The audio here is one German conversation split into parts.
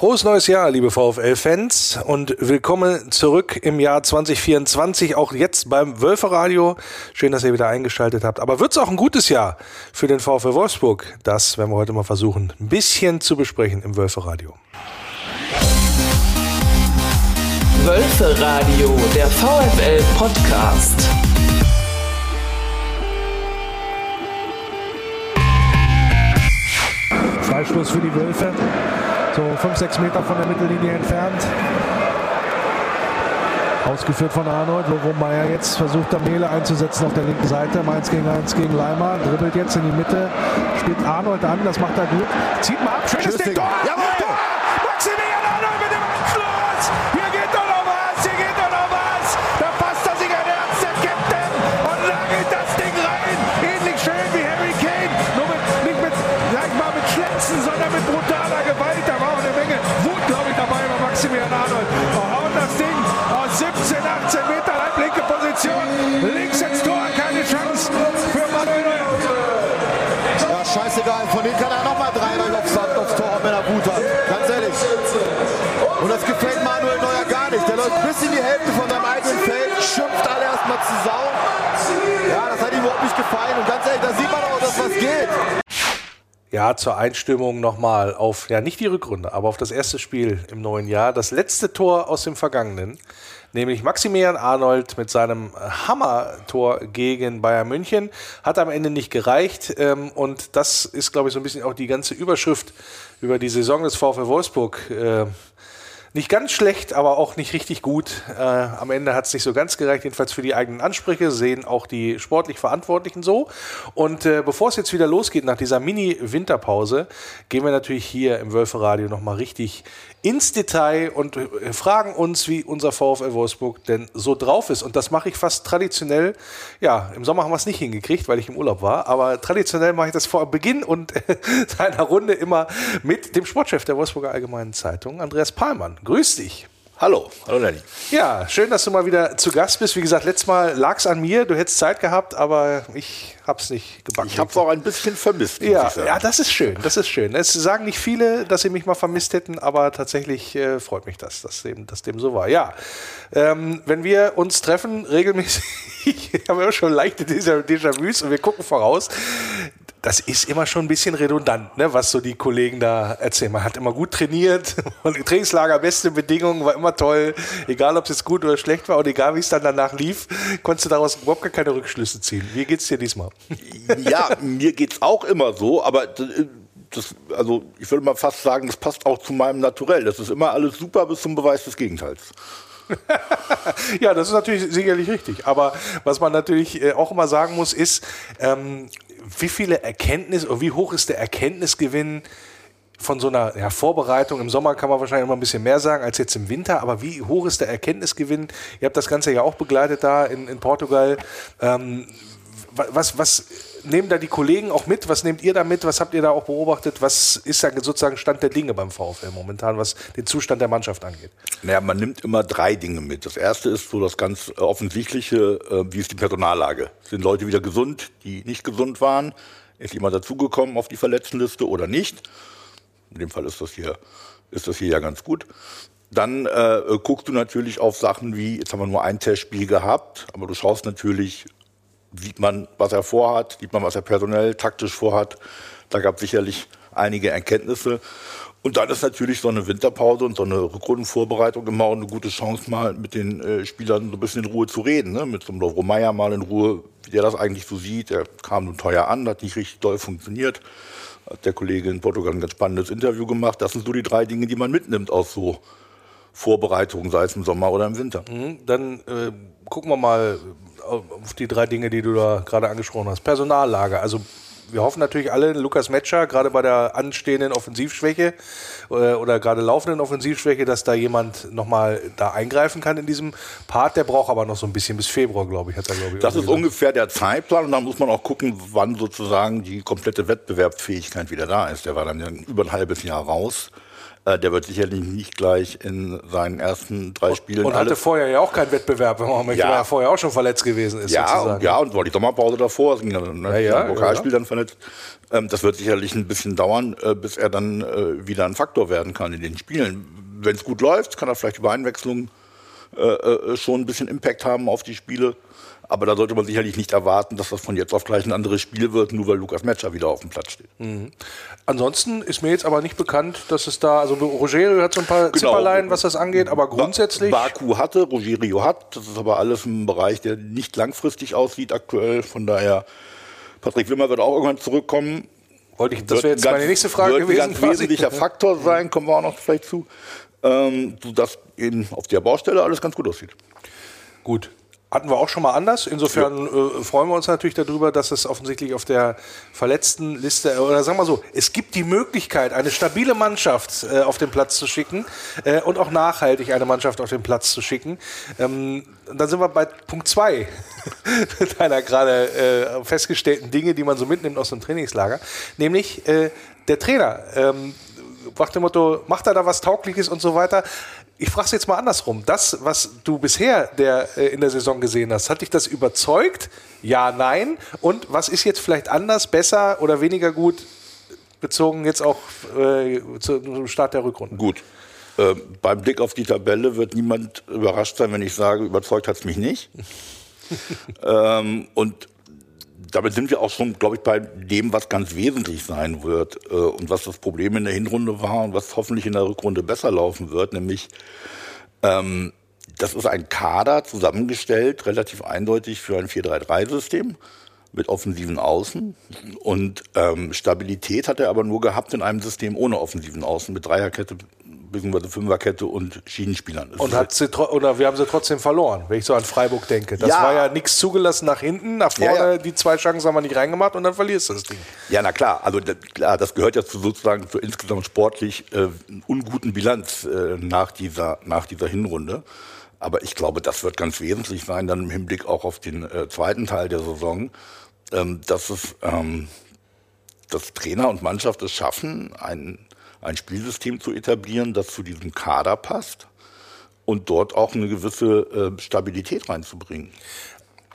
Frohes neues Jahr, liebe VfL-Fans und willkommen zurück im Jahr 2024, auch jetzt beim Wölferadio. Schön, dass ihr wieder eingeschaltet habt. Aber wird es auch ein gutes Jahr für den VfL Wolfsburg? Das werden wir heute mal versuchen, ein bisschen zu besprechen im Wölferadio. Wölferadio, der VfL-Podcast. Freistoß für die Wölfe so 5, 6 Meter von der Mittellinie entfernt. Ausgeführt von Arnold, wo Meier jetzt versucht, Mele einzusetzen auf der linken Seite. Mainz gegen 1 gegen Leimer. Dribbelt jetzt in die Mitte. Spielt Arnold an, das macht er gut. Zieht mal ab, schönes Ding. Tor! Links ins Tor, keine Chance für Manuel Neuer. Ja, scheißegal. Von denen kann er nochmal drei aufs, aufs Tor, wenn er Wut hat. Ganz ehrlich. Und das gefällt Manuel Neuer gar nicht. Der läuft bis in die Hälfte von seinem eigenen Feld, schimpft alle erstmal zu Sau. Ja, das hat ihm überhaupt nicht gefallen. Und ganz ehrlich, da sieht man auch, dass was geht. Ja, zur Einstimmung nochmal auf, ja nicht die Rückrunde, aber auf das erste Spiel im neuen Jahr. Das letzte Tor aus dem Vergangenen, nämlich Maximilian Arnold mit seinem Hammer-Tor gegen Bayern München, hat am Ende nicht gereicht. Ähm, und das ist, glaube ich, so ein bisschen auch die ganze Überschrift über die Saison des VfL Wolfsburg. Äh, nicht ganz schlecht, aber auch nicht richtig gut. Äh, am Ende hat es nicht so ganz gereicht, jedenfalls für die eigenen Ansprüche, sehen auch die sportlich Verantwortlichen so. Und äh, bevor es jetzt wieder losgeht nach dieser Mini-Winterpause, gehen wir natürlich hier im Wölferadio nochmal richtig ins Detail und äh, fragen uns, wie unser VfL Wolfsburg denn so drauf ist. Und das mache ich fast traditionell. Ja, im Sommer haben wir es nicht hingekriegt, weil ich im Urlaub war. Aber traditionell mache ich das vor Beginn und einer Runde immer mit dem Sportchef der Wolfsburger Allgemeinen Zeitung, Andreas Pahlmann. Grüß dich. Hallo, hallo Lenny. Ja, schön, dass du mal wieder zu Gast bist. Wie gesagt, letztes Mal lag es an mir, du hättest Zeit gehabt, aber ich habe es nicht gebacken. Ich habe es auch ein bisschen vermisst. Ja, ja, das ist schön, das ist schön. Es sagen nicht viele, dass sie mich mal vermisst hätten, aber tatsächlich äh, freut mich das, dass dem, dass dem so war. Ja, ähm, wenn wir uns treffen, regelmäßig, haben wir schon leichte Déjà-vus und wir gucken voraus das ist immer schon ein bisschen redundant, ne, was so die Kollegen da erzählen. Man hat immer gut trainiert und Trainingslager, beste Bedingungen, war immer toll. Egal, ob es jetzt gut oder schlecht war und egal, wie es dann danach lief, konntest du daraus überhaupt gar keine Rückschlüsse ziehen. Wie geht's dir diesmal? Ja, mir geht's auch immer so, aber das, also ich würde mal fast sagen, das passt auch zu meinem Naturell. Das ist immer alles super bis zum Beweis des Gegenteils. ja, das ist natürlich sicherlich richtig. Aber was man natürlich äh, auch immer sagen muss, ist, ähm, wie viele Erkenntnisse oder wie hoch ist der Erkenntnisgewinn von so einer ja, Vorbereitung? Im Sommer kann man wahrscheinlich immer ein bisschen mehr sagen als jetzt im Winter, aber wie hoch ist der Erkenntnisgewinn? Ihr habt das Ganze ja auch begleitet da in, in Portugal. Ähm, was, was nehmen da die Kollegen auch mit? Was nehmt ihr da mit? Was habt ihr da auch beobachtet? Was ist da sozusagen Stand der Dinge beim VfL momentan, was den Zustand der Mannschaft angeht? Naja, man nimmt immer drei Dinge mit. Das erste ist so das ganz offensichtliche, äh, wie ist die Personallage? Sind Leute wieder gesund, die nicht gesund waren? Ist jemand dazugekommen auf die Verletztenliste oder nicht? In dem Fall ist das hier, ist das hier ja ganz gut. Dann äh, guckst du natürlich auf Sachen wie, jetzt haben wir nur ein Testspiel gehabt, aber du schaust natürlich, sieht man, was er vorhat, sieht man, was er personell, taktisch vorhat. Da gab es sicherlich einige Erkenntnisse. Und dann ist natürlich so eine Winterpause und so eine Rückrundenvorbereitung immer auch eine gute Chance, mal mit den äh, Spielern so ein bisschen in Ruhe zu reden. Ne? Mit so einem Lovro Meyer mal in Ruhe, wie der das eigentlich so sieht. Der kam nun teuer an, hat nicht richtig doll funktioniert. Hat der Kollege in Portugal ein ganz spannendes Interview gemacht. Das sind so die drei Dinge, die man mitnimmt aus so Vorbereitungen, sei es im Sommer oder im Winter. Mhm, dann äh, gucken wir mal auf die drei Dinge, die du da gerade angesprochen hast. Personallage. Also wir hoffen natürlich alle, Lukas Metscher, gerade bei der anstehenden Offensivschwäche äh, oder gerade laufenden Offensivschwäche, dass da jemand nochmal da eingreifen kann in diesem Part. Der braucht aber noch so ein bisschen bis Februar, glaube ich, hat er, glaube ich. Das ist gesagt. ungefähr der Zeitplan und dann muss man auch gucken, wann sozusagen die komplette Wettbewerbsfähigkeit wieder da ist. Der war dann ja über ein halbes Jahr raus. Äh, der wird sicherlich nicht gleich in seinen ersten drei Spielen. Und hatte vorher ja auch keinen Wettbewerb, wenn man möchte, Ja. weil er vorher auch schon verletzt gewesen ist. ja, sozusagen. und, ja, und war die Sommerpause davor, ging dann ne, Ja, ja, Pokalspiel dann verletzt. Ähm, das wird sicherlich ein bisschen dauern, äh, bis er dann äh, wieder ein Faktor werden kann in den Spielen. Wenn es gut läuft, kann er vielleicht über Einwechslung äh, äh, schon ein bisschen Impact haben auf die Spiele. Aber da sollte man sicherlich nicht erwarten, dass das von jetzt auf gleich ein anderes Spiel wird, nur weil Lukas Metscher wieder auf dem Platz steht. Ansonsten ist mir jetzt aber nicht bekannt, dass es da, also Rogerio hat so ein paar Genau. Zipperlein, was das angeht, aber grundsätzlich. Ba Baku hatte, Rogerio hat. Das ist aber alles ein Bereich, der nicht langfristig aussieht aktuell. Von daher, Patrick Wimmer wird auch irgendwann zurückkommen. wollte ich, das Wird wäre jetzt ein meine ganz- nächste Frage wird gewesen. Ein ganz quasi. wesentlicher Faktor sein, kommen wir auch noch vielleicht zu. Ähm, so dass eben auf der Baustelle alles ganz gut aussieht. Gut. Hatten wir auch schon mal anders. Insofern äh, freuen wir uns natürlich darüber, dass es offensichtlich auf der verletzten Liste, äh, oder sagen wir so, es gibt die Möglichkeit, eine stabile Mannschaft äh, auf den Platz zu schicken äh, und auch nachhaltig eine Mannschaft auf den Platz zu schicken. Ähm, dann sind wir bei Punkt zwei deiner gerade äh, festgestellten Dinge, die man so mitnimmt aus dem Trainingslager, nämlich äh, der Trainer. Ähm, nach dem Motto, macht er da was Taugliches und so weiter. Ich frage es jetzt mal andersrum. Das, was du bisher der, äh, in der Saison gesehen hast, hat dich das überzeugt? Ja, nein. Und was ist jetzt vielleicht anders, besser oder weniger gut bezogen jetzt auch äh, zu- zum Start der Rückrunde? Gut. Äh, beim Blick auf die Tabelle wird niemand überrascht sein, wenn ich sage, überzeugt hat es mich nicht. ähm, und damit sind wir auch schon, glaube ich, bei dem, was ganz wesentlich sein wird äh, und was das Problem in der Hinrunde war und was hoffentlich in der Rückrunde besser laufen wird, nämlich ähm, das ist ein Kader zusammengestellt, relativ eindeutig für ein 4-3-3-System mit offensiven Außen. Und ähm, Stabilität hat er aber nur gehabt in einem System ohne offensiven Außen, mit Dreierkette bzw. Fünferkette und Schienenspielern. Es Und hat sie oder wir haben sie trotzdem verloren, wenn ich so an Freiburg denke. Das Ja. war ja nichts zugelassen nach hinten, nach Ja, vorne, ja. die zwei Chancen haben wir nicht reingemacht und dann verlierst du das Ding. Ja, na klar, also das, klar, das gehört ja zu sozusagen zur insgesamt sportlich äh, unguten Bilanz äh, nach, dieser, nach dieser Hinrunde. Aber ich glaube, das wird ganz wesentlich sein, dann im Hinblick auch auf den äh, zweiten Teil der Saison, ähm, dass es ähm, dass Trainer und Mannschaft es schaffen, ein, ein Spielsystem zu etablieren, das zu diesem Kader passt und dort auch eine gewisse äh, Stabilität reinzubringen.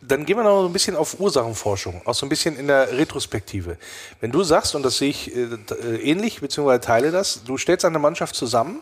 Dann gehen wir noch ein bisschen auf Ursachenforschung, auch so ein bisschen in der Retrospektive. Wenn du sagst, und das sehe ich äh, äh, ähnlich, beziehungsweise teile das, du stellst eine Mannschaft zusammen,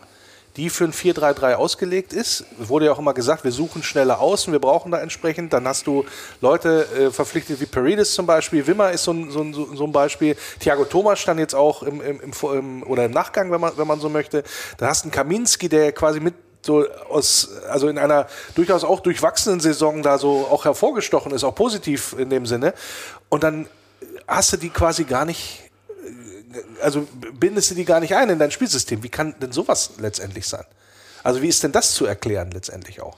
die für ein 4-3-3 ausgelegt ist. Wurde ja auch immer gesagt, wir suchen schnelle Außen, wir brauchen da entsprechend. Dann hast du Leute äh, verpflichtet wie Paredes zum Beispiel, Wimmer ist so ein, so ein, so ein Beispiel. Thiago Thomas stand jetzt auch im, im, im, oder im Nachgang, wenn man, wenn man so möchte. Dann hast du einen Kaminski, der quasi mit so aus, also in einer durchaus auch durchwachsenen Saison da so auch hervorgestochen ist, auch positiv in dem Sinne. Und dann hast du die quasi gar nicht, also bindest du die gar nicht ein in dein Spielsystem. Wie kann denn sowas letztendlich sein? Also wie ist denn das zu erklären letztendlich auch?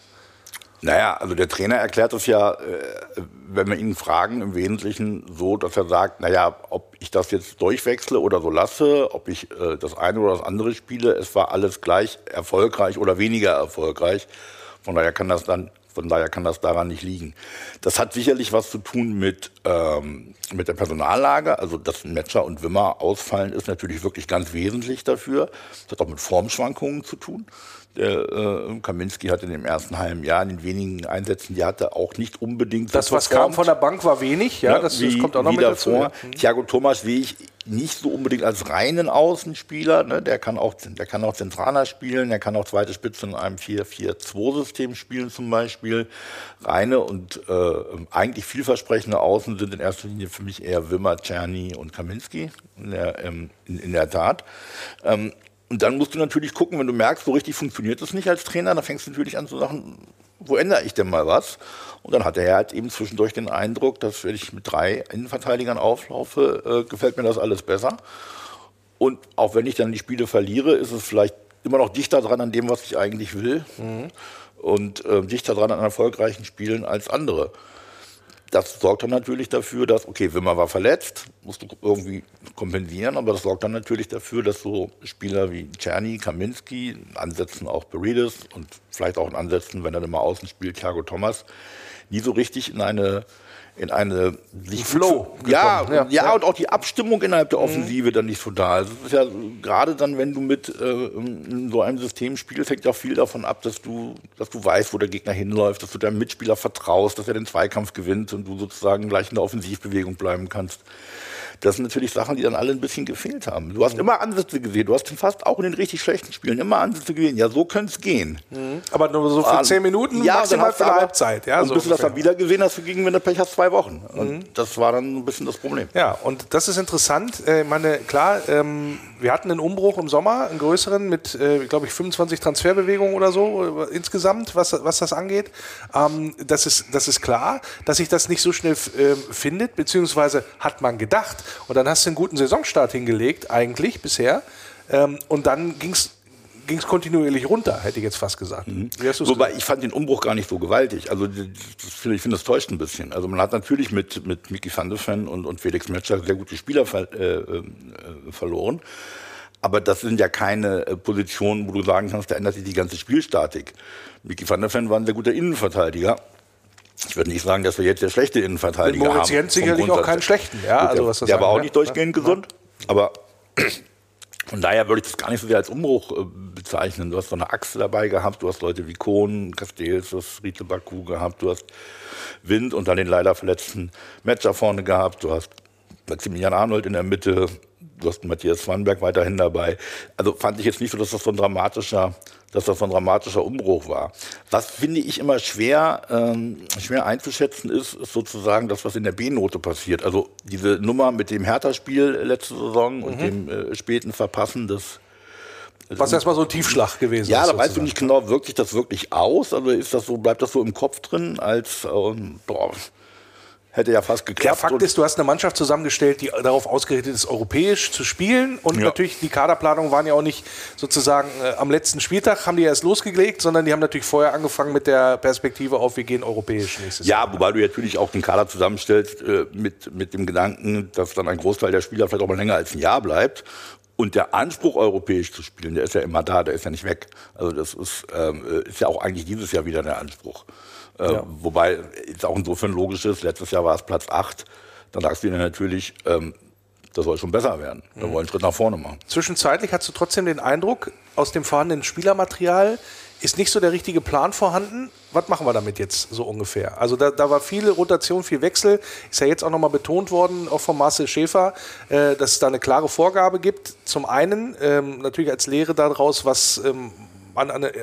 Naja, also der Trainer erklärt es ja, äh, wenn wir ihn fragen, im Wesentlichen so, dass er sagt, naja, ob ich das jetzt durchwechsle oder so lasse, ob ich äh, das eine oder das andere spiele, es war alles gleich erfolgreich oder weniger erfolgreich. Von daher kann das dann, von daher kann das daran nicht liegen. Das hat sicherlich was zu tun mit, ähm, mit der Personallage. Also, dass Metscher und Wimmer ausfallen, ist natürlich wirklich ganz wesentlich dafür. Das hat auch mit Formschwankungen zu tun. Der äh, Kaminski hat in dem ersten halben Jahr in den wenigen Einsätzen, die er hatte, auch nicht unbedingt so Das, was kam von der Bank, war wenig, ja, Ja, das, wie, das kommt auch noch mit dazu. davor. Ja. Thiago Thomas sehe ich nicht so unbedingt als reinen Außenspieler. Ne? Der, kann auch, der kann auch zentraler spielen, der kann auch zweite Spitze in einem 4-4-2-System spielen zum Beispiel. Reine und äh, eigentlich vielversprechende Außen sind in erster Linie für mich eher Wimmer, Czerny und Kaminski in der, ähm, in, in der Tat. Ähm, und dann musst du natürlich gucken, wenn du merkst, so richtig funktioniert es nicht als Trainer, dann fängst du natürlich an zu sagen, wo ändere ich denn mal was? Und dann hat er halt eben zwischendurch den Eindruck, dass wenn ich mit drei Innenverteidigern auflaufe, äh, gefällt mir das alles besser. Und auch wenn ich dann die Spiele verliere, ist es vielleicht immer noch dichter dran an dem, was ich eigentlich will. Und äh, dichter dran an erfolgreichen Spielen als andere. Das sorgt dann natürlich dafür, dass, okay, Wimmer war verletzt, musst du irgendwie kompensieren, aber das sorgt dann natürlich dafür, dass so Spieler wie Czerny, Kaminski, Ansätzen auch Beredes und vielleicht auch in Ansätzen, wenn er dann mal außen spielt, Thiago Thomas, nie so richtig in eine, in eine sich Flow Ja, ja, Ja, und auch die Abstimmung innerhalb der Offensive dann nicht so da. Also es ist ja gerade dann, wenn du mit äh, in so einem System spielst, hängt ja auch viel davon ab, dass du, dass du weißt, wo der Gegner hinläuft, dass du deinem Mitspieler vertraust, dass er den Zweikampf gewinnt und du sozusagen gleich in der Offensivbewegung bleiben kannst. Das sind natürlich Sachen, die dann alle ein bisschen gefehlt haben. Du hast immer Ansätze gesehen. Du hast fast auch in den richtig schlechten Spielen immer Ansätze gesehen. Ja, so könnte es gehen. Aber nur so für Ah, zehn Minuten, ja, maximal für eine Halbzeit. Ja, und so bis du das ungefähr. dann wieder gesehen hast, gegen, wenn du Pech hast, zwei Wochen. Und Mhm. das war dann ein bisschen das Problem. Ja, und das ist interessant. Äh, Ich meine, klar, ähm, wir hatten einen Umbruch im Sommer, einen größeren, mit, äh, glaube ich, 25 Transferbewegungen oder so äh, insgesamt, was, was das angeht. Ähm, das, ist, das ist klar, dass sich das nicht so schnell ähm, findet, beziehungsweise hat man gedacht. Und dann hast du einen guten Saisonstart hingelegt, eigentlich bisher. Ähm, und dann ging es ging es kontinuierlich runter, hätte ich jetzt fast gesagt. Du's Wobei ich fand den Umbruch gar nicht so gewaltig. Also ich finde das täuscht ein bisschen. Also man hat natürlich mit mit Mickey van de Ven und und Felix Metscher sehr gute Spieler ver, äh, äh, verloren. Aber das sind ja keine äh, Positionen, wo du sagen kannst, da ändert sich die ganze Spielstatik. Mickey van der Ven war ein sehr guter Innenverteidiger. Ich würde nicht sagen, dass wir jetzt sehr schlechte Innenverteidiger Moritz haben. Jens sicherlich auch keinen schlechten, ja, also der, was das der war auch nicht durchgehend gesund, aber von daher würde ich das gar nicht so sehr als Umbruch äh, bezeichnen. Du hast so eine Achse dabei gehabt, du hast Leute wie Kohn, Castells, du hast Riete Baku gehabt, du hast Wind und dann den leider verletzten Matcher vorne gehabt, du hast Maximilian Arnold in der Mitte, du hast Matthias Swanberg weiterhin dabei. Also fand ich jetzt nicht so, dass das so ein dramatischer, dass das ein dramatischer Umbruch war. Was finde ich immer schwer, ähm, schwer einzuschätzen ist, ist sozusagen das, was in der B-Note passiert. Also diese Nummer mit dem Hertha-Spiel letzte Saison und dem äh, späten Verpassen des Was erstmal so ein Tiefschlag gewesen ja, ist. da weißt du nicht genau, wirkt sich das wirklich aus? Also ist das so, bleibt das so im Kopf drin, als ähm, boah, hätte ja fast geklappt. Ja, Fakt ist, du hast eine Mannschaft zusammengestellt, die darauf ausgerichtet ist, europäisch zu spielen. Und Ja. natürlich, die Kaderplanungen waren ja auch nicht sozusagen äh, am letzten Spieltag, haben die erst losgelegt, sondern die haben natürlich vorher angefangen mit der Perspektive auf, wir gehen europäisch nächstes Jahr. Ja, wobei du natürlich auch den Kader zusammenstellst äh, mit, mit dem Gedanken, dass dann ein Großteil der Spieler vielleicht auch mal länger als ein Jahr bleibt. Und der Anspruch, europäisch zu spielen, der ist ja immer da, der ist ja nicht weg. Also das ist, ähm, äh, ist ja auch eigentlich dieses Jahr wieder der Anspruch. Äh, Wobei es auch insofern logisch ist, letztes Jahr war es Platz 8, dann sagst du dir natürlich, ähm, das soll schon besser werden. Wir wollen einen Schritt nach vorne machen. Zwischenzeitlich hast du trotzdem den Eindruck, aus dem vorhandenen Spielermaterial ist nicht so der richtige Plan vorhanden. Was machen wir damit jetzt so ungefähr? Also da, da war viel Rotation, viel Wechsel. Ist ja jetzt auch nochmal betont worden, auch von Marcel Schäfer, äh, dass es da eine klare Vorgabe gibt. Zum einen ähm, natürlich als Lehre daraus, was ähm,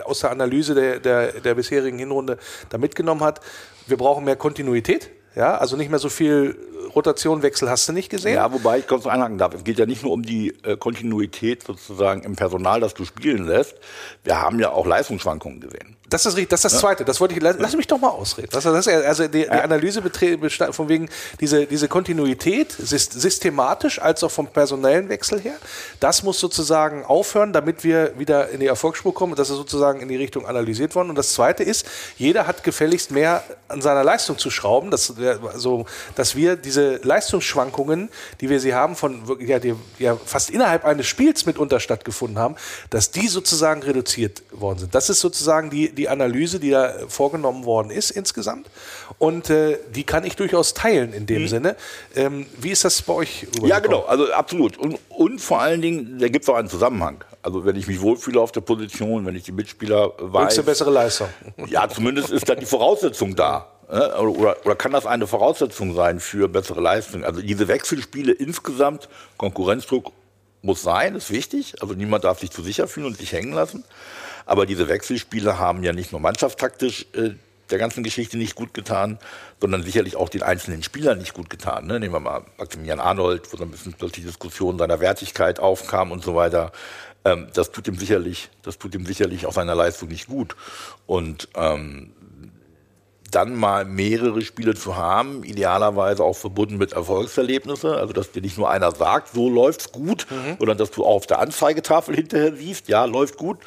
aus der Analyse der, der, der bisherigen Hinrunde da mitgenommen hat. Wir brauchen mehr Kontinuität. Ja, also nicht mehr so viel Rotation, Wechsel hast du nicht gesehen. Ja, wobei ich kurz einhaken darf. Es geht ja nicht nur um die äh, Kontinuität sozusagen im Personal, das du spielen lässt. Wir haben ja auch Leistungsschwankungen gesehen. Das ist richtig, das ist das Zweite. Das wollte ich, lass lass mich doch mal ausreden. Das, das also die, die Analyse bestand von wegen diese, diese Kontinuität, syst- systematisch als auch vom personellen Wechsel her, das muss sozusagen aufhören, damit wir wieder in die Erfolgsspur kommen. Und das ist sozusagen in die Richtung analysiert worden. Und das Zweite ist, jeder hat gefälligst mehr an seiner Leistung zu schrauben, dass, also, dass wir diese Leistungsschwankungen, die wir sie haben, von ja, die ja fast innerhalb eines Spiels mitunter stattgefunden haben, dass die sozusagen reduziert worden sind. Das ist sozusagen die, die Analyse, die da vorgenommen worden ist insgesamt. Und äh, die kann ich durchaus teilen in dem Sinne. Ähm, wie ist das bei euch? Mhm. Ja, genau, also absolut. Und, und vor allen Dingen, da gibt es auch einen Zusammenhang. Also wenn ich mich wohlfühle auf der Position, wenn ich die Mitspieler Bringst weiß, du bessere Leistung? ja, zumindest ist da die Voraussetzung da. Ne? Oder, oder, kann das eine Voraussetzung sein für bessere Leistung? Also diese Wechselspiele insgesamt, Konkurrenzdruck muss sein, ist wichtig. Also niemand darf sich zu sicher fühlen und sich hängen lassen. Aber diese Wechselspiele haben ja nicht nur mannschaftstaktisch äh, der ganzen Geschichte nicht gut getan, sondern sicherlich auch den einzelnen Spielern nicht gut getan. Ne? Nehmen wir mal Maximilian Arnold, wo so ein bisschen plötzlich Diskussion seiner Wertigkeit aufkam und so weiter. Ähm, das tut ihm sicherlich, das tut ihm sicherlich auch seiner Leistung nicht gut. Und ähm, dann mal mehrere Spiele zu haben, idealerweise auch verbunden mit Erfolgserlebnissen, also dass dir nicht nur einer sagt, so läuft's gut, sondern dass du auch auf der Anzeigetafel hinterher siehst, ja, läuft gut.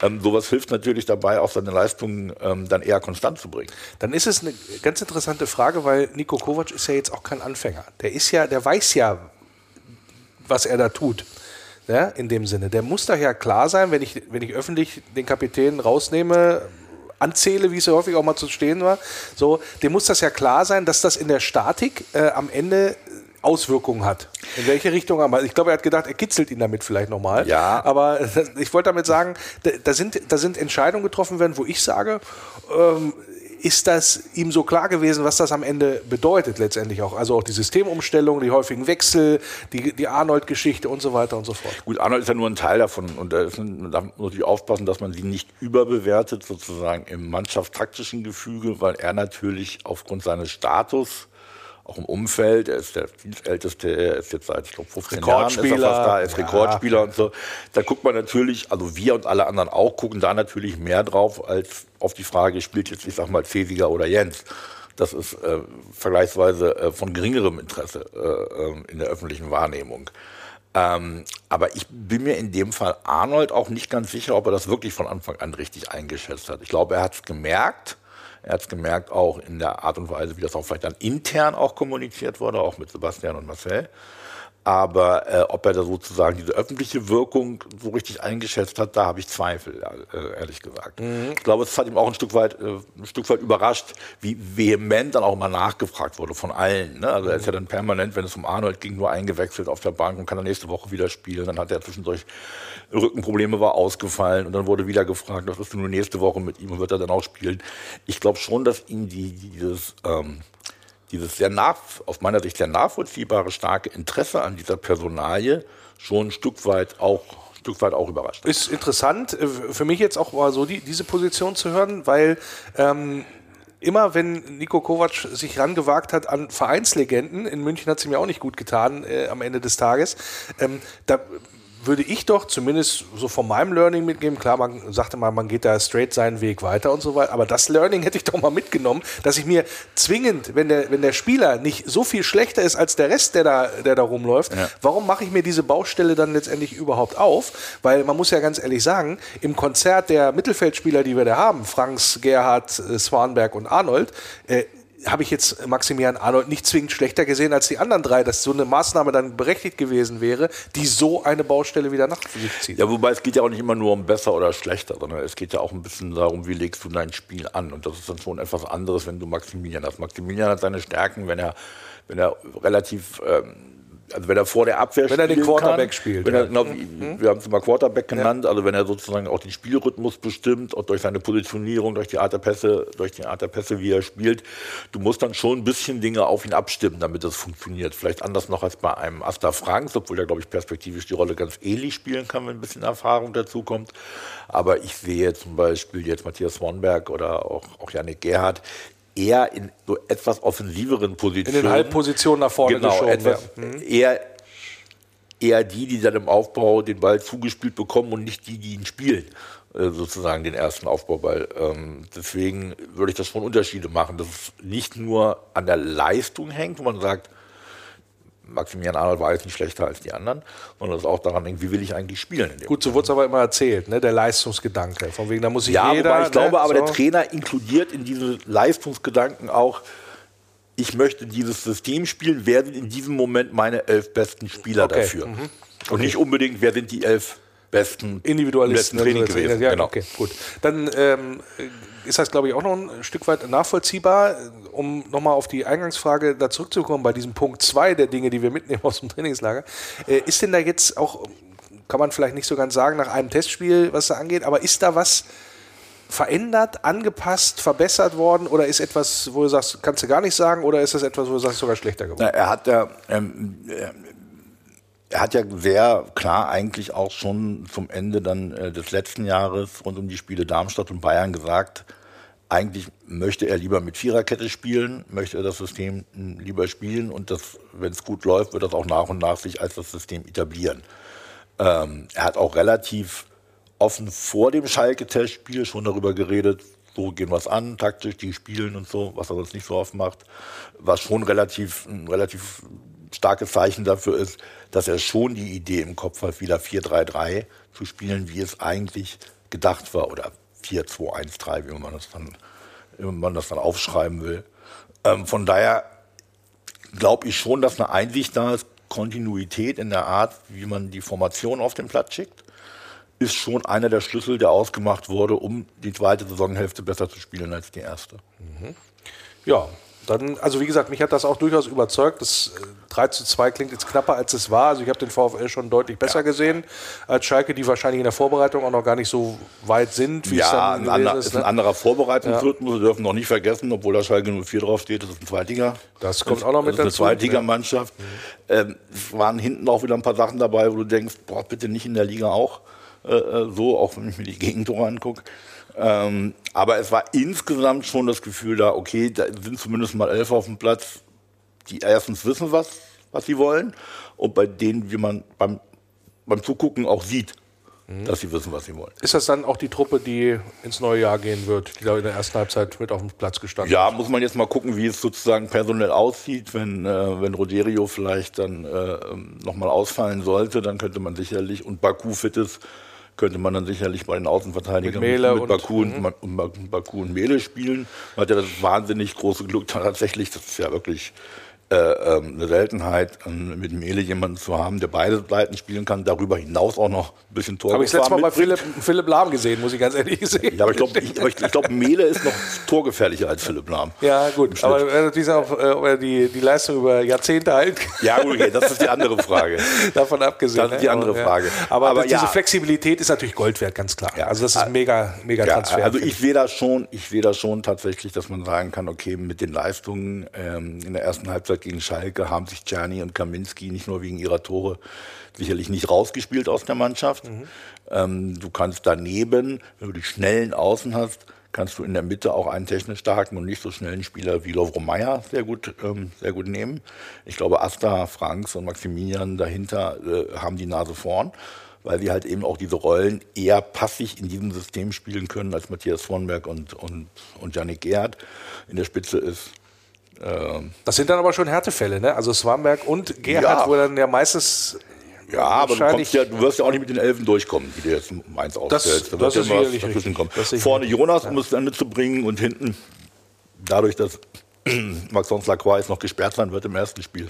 Ähm, sowas hilft natürlich dabei, auch seine Leistungen ähm, dann eher konstant zu bringen. Dann ist es eine ganz interessante Frage, weil Nico Kovac ist ja jetzt auch kein Anfänger. Der ist ja, der weiß ja, was er da tut. Ja, in dem Sinne. Der muss daher klar sein, wenn ich, wenn ich öffentlich den Kapitän rausnehme, anzähle, wie es ja häufig auch mal zu stehen war, so, dem muss das ja klar sein, dass das in der Statik äh, am Ende Auswirkungen hat. In welche Richtung? Aber ich glaube, er hat gedacht, er kitzelt ihn damit vielleicht nochmal. Ja. Aber ich wollte damit sagen, da, da, sind, da sind Entscheidungen getroffen werden, wo ich sage, ähm, ist das ihm so klar gewesen, was das am Ende bedeutet letztendlich auch? Also auch die Systemumstellung, die häufigen Wechsel, die, die Arnold-Geschichte und so weiter und so fort. Gut, Arnold ist ja nur ein Teil davon und da, ist, da muss natürlich aufpassen, dass man sie nicht überbewertet, sozusagen im mannschaftstaktischen Gefüge, weil er natürlich aufgrund seines Status auch im Umfeld. Er ist der Dienstälteste, er ist jetzt seit ich glaube, 15 Jahren ist er fast da, er ist ja. Rekordspieler und so. Da guckt man natürlich, also wir und alle anderen auch, gucken da natürlich mehr drauf als auf die Frage, spielt jetzt, ich sag mal, Cesiger oder Jens. Das ist äh, vergleichsweise äh, von geringerem Interesse äh, ähm, in der öffentlichen Wahrnehmung. Ähm, aber ich bin mir in dem Fall Arnold auch nicht ganz sicher, ob er das wirklich von Anfang an richtig eingeschätzt hat. Ich glaube, er hat es gemerkt er hat es gemerkt, auch in der Art und Weise, wie das auch vielleicht dann intern auch kommuniziert wurde, auch mit Sebastian und Marcel. Aber äh, ob er da sozusagen diese öffentliche Wirkung so richtig eingeschätzt hat, da habe ich Zweifel, äh, ehrlich gesagt. Mhm. Ich glaube, es hat ihm auch ein Stück weit, äh, ein Stück weit überrascht, wie vehement dann auch mal nachgefragt wurde von allen. Ne? Also er ist ja dann permanent, wenn es um Arnold ging, nur eingewechselt auf der Bank und kann dann nächste Woche wieder spielen. Dann hat er zwischendurch Rückenprobleme, war ausgefallen und dann wurde wieder gefragt, was ist denn nur nächste Woche mit ihm und wird er dann auch spielen? Ich glaube schon, dass ihn die, dieses ähm, dieses sehr nach, aus meiner Sicht sehr nachvollziehbare, starke Interesse an dieser Personalie schon ein Stück weit auch Stück weit auch überrascht. Ist interessant äh, für mich jetzt auch mal so die, diese Position zu hören, weil ähm, immer wenn Nico Kovac sich rangewagt hat an Vereinslegenden, in München hat sie mir auch nicht gut getan äh, am Ende des Tages, ähm, da würde ich doch zumindest so von meinem Learning mitgeben. Klar, man sagte mal, man geht da straight seinen Weg weiter und so weiter. Aber das Learning hätte ich doch mal mitgenommen, dass ich mir zwingend, wenn der, wenn der Spieler nicht so viel schlechter ist als der Rest, der da, der da rumläuft, ja. warum mache ich mir diese Baustelle dann letztendlich überhaupt auf? Weil man muss ja ganz ehrlich sagen, im Konzert der Mittelfeldspieler, die wir da haben, Franks, Gerhard, äh, Swanberg und Arnold, äh, habe ich jetzt Maximilian Arnold nicht zwingend schlechter gesehen als die anderen drei, dass so eine Maßnahme dann berechtigt gewesen wäre, die so eine Baustelle wieder nach sich zieht. Ja, wobei es geht ja auch nicht immer nur um besser oder schlechter, sondern es geht ja auch ein bisschen darum, wie legst du dein Spiel an. Und das ist dann schon etwas anderes, wenn du Maximilian hast. Maximilian hat seine Stärken, wenn er, wenn er relativ ähm, also wenn er vor der Abwehr wenn er den Quarterback kann, spielt. Wenn er, genau, mhm. Wir haben es mal Quarterback genannt, ja. also wenn er sozusagen auch den Spielrhythmus bestimmt und durch seine Positionierung, durch die Art der Pässe, durch die Art der Pässe, wie er spielt, du musst dann schon ein bisschen Dinge auf ihn abstimmen, damit das funktioniert. Vielleicht anders noch als bei einem Asta Franks, obwohl er, glaube ich, perspektivisch die Rolle ganz ähnlich spielen kann, wenn ein bisschen Erfahrung dazukommt. Aber ich sehe zum Beispiel jetzt Matthias Swanberg oder auch, auch Janik Gerhardt, eher in so etwas offensiveren Positionen. In den Halbpositionen nach vorne genau, geschoben. Etwas. Mhm. eher, eher die, die dann im Aufbau den Ball zugespielt bekommen und nicht die, die ihn spielen äh, sozusagen den ersten Aufbauball. Ähm, deswegen würde ich das schon Unterschiede machen, dass es nicht nur an der Leistung hängt, wo man sagt, Maximilian Arnold war jetzt nicht schlechter als die anderen, sondern es auch daran hängt, wie will ich eigentlich spielen. Gut, so wurde es aber immer erzählt, ne? der Leistungsgedanke. Von wegen, da muss ich ja, jeder. Wobei ich glaube, ne? aber so. der Trainer inkludiert in diese Leistungsgedanken auch, ich möchte dieses System spielen, wer sind in diesem Moment meine elf besten Spieler okay. dafür? Mhm. Und okay. nicht unbedingt, wer sind die elf besten Individualisten Training gewesen. Ja, genau. Okay, gut. Dann ähm, ist das, glaube ich, auch noch ein Stück weit nachvollziehbar. Um nochmal auf die Eingangsfrage da zurückzukommen, bei diesem Punkt 2 der Dinge, die wir mitnehmen aus dem Trainingslager. Äh, ist denn da jetzt auch, kann man vielleicht nicht so ganz sagen, nach einem Testspiel, was da angeht, aber ist da was verändert, angepasst, verbessert worden oder ist etwas, wo du sagst, kannst du gar nicht sagen oder ist das etwas, wo du sagst, sogar schlechter geworden? Na, er hat ja, ähm, er hat ja sehr klar eigentlich auch schon zum Ende dann äh, des letzten Jahres rund um die Spiele Darmstadt und Bayern gesagt, eigentlich möchte er lieber mit Viererkette spielen, möchte er das System lieber spielen und das, wenn es gut läuft, wird das auch nach und nach sich als das System etablieren. Ähm, er hat auch relativ offen vor dem Schalke-Testspiel schon darüber geredet, so gehen wir es an, taktisch, die spielen und so, was er sonst nicht so oft macht, was schon relativ, ein relativ starkes Zeichen dafür ist, dass er schon die Idee im Kopf hat, wieder 4-3-3 zu spielen, wie es eigentlich gedacht war oder 4-2-1-3, wie man das dann, man das dann aufschreiben will. Ähm, von daher glaube ich schon, dass eine Einsicht da ist, Kontinuität in der Art, wie man die Formation auf den Platz schickt. ist schon einer der Schlüssel, der ausgemacht wurde, um die zweite Saisonhälfte besser zu spielen als die erste. Ja, dann, also wie gesagt, mich hat das auch durchaus überzeugt. Das äh, 3 zu 2 klingt jetzt knapper, als es war. Also ich habe den VfL schon deutlich besser gesehen als Schalke, die wahrscheinlich in der Vorbereitung auch noch gar nicht so weit sind, wie es Ja, dann ein, ander, ist. ist ein Ne? anderer Vorbereitungsrhythmus. Wir dürfen noch nicht vergessen, obwohl da Schalke 04 drauf steht, das ist ein Zweitliga. Das kommt auch noch mit das ist eine dazu. Zweitligamannschaft. Ähm, es waren hinten auch wieder ein paar Sachen dabei, wo du denkst, boah, bitte nicht in der Liga auch äh, äh, so, auch wenn ich mir die Gegentore angucke. Ähm, aber es war insgesamt schon das Gefühl da, okay, da sind zumindest mal elf auf dem Platz, die erstens wissen, was, was sie wollen und bei denen, wie man beim, beim Zugucken auch sieht, Mhm. dass sie wissen, was sie wollen. Ist das dann auch die Truppe, die ins neue Jahr gehen wird, die da in der ersten Halbzeit mit auf dem Platz gestanden Ja, hat? muss man jetzt mal gucken, wie es sozusagen personell aussieht. Wenn, äh, wenn Roderio vielleicht dann äh, nochmal ausfallen sollte, dann könnte man sicherlich, und Baku fit ist, könnte man dann sicherlich bei den Außenverteidigern Mit mit, und- Baku, und, und, Ma- Baku und Mele spielen. Man hat ja das wahnsinnig große Glück tatsächlich, das ist ja wirklich äh, ähm, eine Seltenheit, ähm, mit Mele jemanden zu haben, der beide Seiten spielen kann, darüber hinaus auch noch ein bisschen Tor Habe ich das letzte Mal bei Philipp, Philipp Lahm gesehen, muss ich ganz ehrlich sehen. Ja, aber ich glaube, ich, aber ich, glaub, Mele ist noch torgefährlicher als Philipp Lahm. Ja, gut. Aber äh, natürlich auch, äh, ob er die, die Leistung über Jahrzehnte halten kann, Ja, gut, okay, das ist die andere Frage. davon abgesehen. Das ist die ne? andere Aber, Frage. Aber, Aber diese ja. Flexibilität ist natürlich Gold wert, ganz klar. Ja. Also das ist mega, mega Ja, Transfer. also ich sehe da schon, ich sehe da schon tatsächlich, dass man sagen kann, okay, mit den Leistungen ähm, in der ersten Halbzeit gegen Schalke haben sich Czerny und Kaminski nicht nur wegen ihrer Tore sicherlich nicht rausgespielt aus der Mannschaft. Ähm, du kannst daneben, wenn du die schnellen Außen hast, kannst du in der Mitte auch einen technisch starken und nicht so schnellen Spieler wie Lovro Meyer sehr gut, ähm, sehr gut nehmen. Ich glaube, Asta, Franks und Maximilian dahinter äh, haben die Nase vorn, weil sie halt eben auch diese Rollen eher passig in diesem System spielen können, als Matthias Vornberg und, und, und Janik Gerhardt in der Spitze ist. Ähm, Das sind dann aber schon Härtefälle, ne? Also Swamberg und Gerhard, Ja. wo dann ja meistens Ja, aber du, kommst ja, du wirst ja auch nicht mit den Elfen durchkommen, die du jetzt Mainz aufstellst. Da das wird ist ja dazwischen kommen. Vorne Jonas, um es dann mitzubringen und hinten, dadurch, dass Maxence Lacroix jetzt noch gesperrt sein wird im ersten Spiel,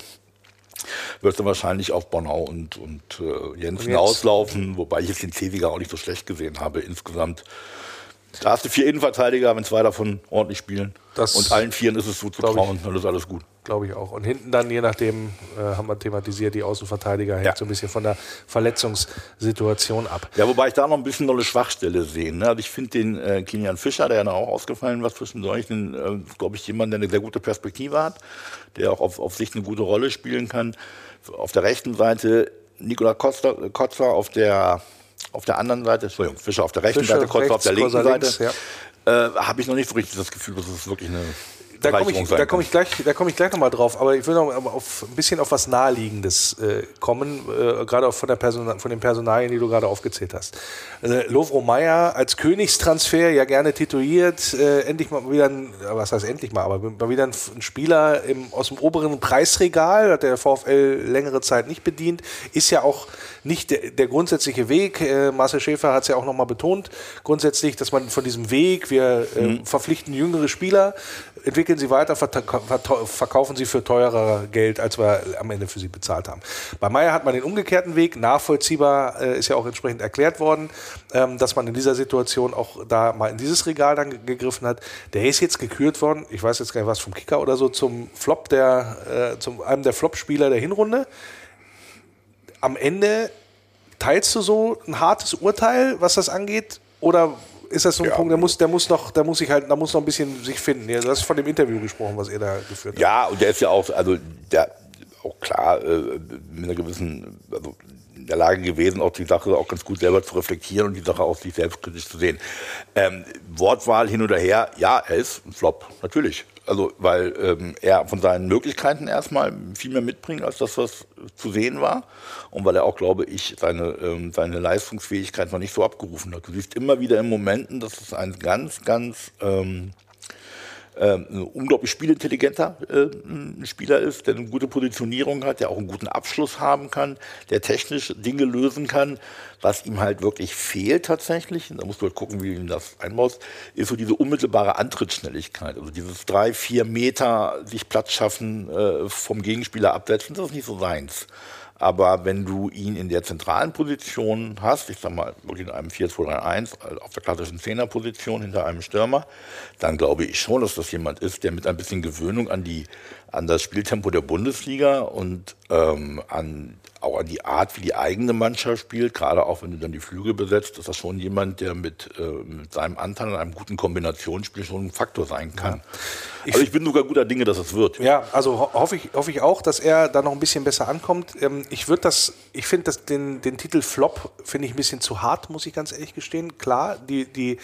wird er wahrscheinlich auf Bonau und, und äh, Jensen Und auslaufen, wobei ich jetzt den Zewiger auch nicht so schlecht gesehen habe insgesamt. Da hast du vier Innenverteidiger, wenn zwei davon ordentlich spielen. Das und allen Vieren ist es so zu glaub ich. trauen, dann ist alles gut. glaube ich auch. Und hinten dann, je nachdem, äh, haben wir thematisiert, die Außenverteidiger hängt Ja. so ein bisschen von der Verletzungssituation ab. Ja, wobei ich da noch ein bisschen noch eine Schwachstelle sehe. Ne? Also ich finde den äh, Kilian Fischer, der ja auch ausgefallen war zwischendurch, den, äh, glaube ich, jemand, der eine sehr gute Perspektive hat, der auch auf, auf sich eine gute Rolle spielen kann. Auf der rechten Seite Nikola Kotzer, auf der, auf der anderen Seite, Entschuldigung, Fischer auf der rechten Fischer Seite, Kotzer auf der linken Seite. links, äh, Habe ich noch nicht so richtig das Gefühl, dass es wirklich eine Da komme ich, da komm ich gleich, da komme ich gleich nochmal drauf. Aber ich will noch auf, ein bisschen auf was Naheliegendes äh, kommen, äh, gerade auch von, der Person, von den Personalien, die du gerade aufgezählt hast. Äh, Lovro Meyer als Königstransfer, ja gerne tituliert, äh, endlich mal wieder ein, was heißt endlich mal, aber mal wieder ein, ein Spieler im, aus dem oberen Preisregal, hat der VfL längere Zeit nicht bedient, ist ja auch nicht der, der grundsätzliche Weg. Äh, Marcel Schäfer hat es ja auch nochmal betont, grundsätzlich, dass man von diesem Weg, wir äh, verpflichten jüngere Spieler, entwickeln sie weiter, verkaufen sie für teurer Geld, als wir am Ende für sie bezahlt haben. Bei Meier hat man den umgekehrten Weg, nachvollziehbar, äh, ist ja auch entsprechend erklärt worden, ähm, dass man in dieser Situation auch da mal in dieses Regal dann ge- gegriffen hat. Der ist jetzt gekürt worden, ich weiß jetzt gar nicht was vom Kicker oder so, zum Flop der, äh, zum einem der Flop-Spieler der Hinrunde. Am Ende teilst du so ein hartes Urteil, was das angeht, oder ist das so ein Ja. Punkt, der muss, der muss noch, der muss sich halt, da muss noch ein bisschen sich finden. Ja, du hast von dem Interview gesprochen, was ihr da geführt habt. Ja, und der ist ja auch, also der auch klar äh, mit einer gewissen, also in der Lage gewesen, auch die Sache auch ganz gut selber zu reflektieren und die Sache auch sich selbstkritisch zu sehen. Ähm, Wortwahl hin oder her, ja, er ist ein Flop, natürlich. Also, weil ähm, er von seinen Möglichkeiten erstmal viel mehr mitbringt, als das, was zu sehen war. Und weil er auch, glaube ich, seine, ähm, seine Leistungsfähigkeit noch nicht so abgerufen hat. Du siehst immer wieder in Momenten, dass es ein ganz, ganz ähm, ein unglaublich spielintelligenter äh, ein Spieler ist, der eine gute Positionierung hat, der auch einen guten Abschluss haben kann, der technisch Dinge lösen kann. Was ihm halt wirklich fehlt tatsächlich, da musst du halt gucken, wie du ihm das einbaust, ist so diese unmittelbare Antrittsschnelligkeit. Also dieses drei, vier Meter sich Platz schaffen, äh, vom Gegenspieler absetzen, das ist nicht so seins. Aber wenn du ihn in der zentralen Position hast, ich sag mal, wirklich in einem 4-2-3-1, also auf der klassischen Zehnerposition hinter einem Stürmer, dann glaube ich schon, dass das jemand ist, der mit ein bisschen Gewöhnung an die an das Spieltempo der Bundesliga und ähm, an, auch an die Art, wie die eigene Mannschaft spielt, gerade auch wenn du dann die Flügel besetzt, ist das schon jemand, der mit, äh, mit seinem Anteil an einem guten Kombinationsspiel schon ein Faktor sein kann. Ja. Ich, also ich bin sogar guter Dinge, dass es wird. Ja, also ho hoffe ich, hoffe ich auch, dass er da noch ein bisschen besser ankommt. Ähm, ich würde das, ich finde den, den Titel Flop finde ich ein bisschen zu hart, muss ich ganz ehrlich gestehen. Klar, die, die,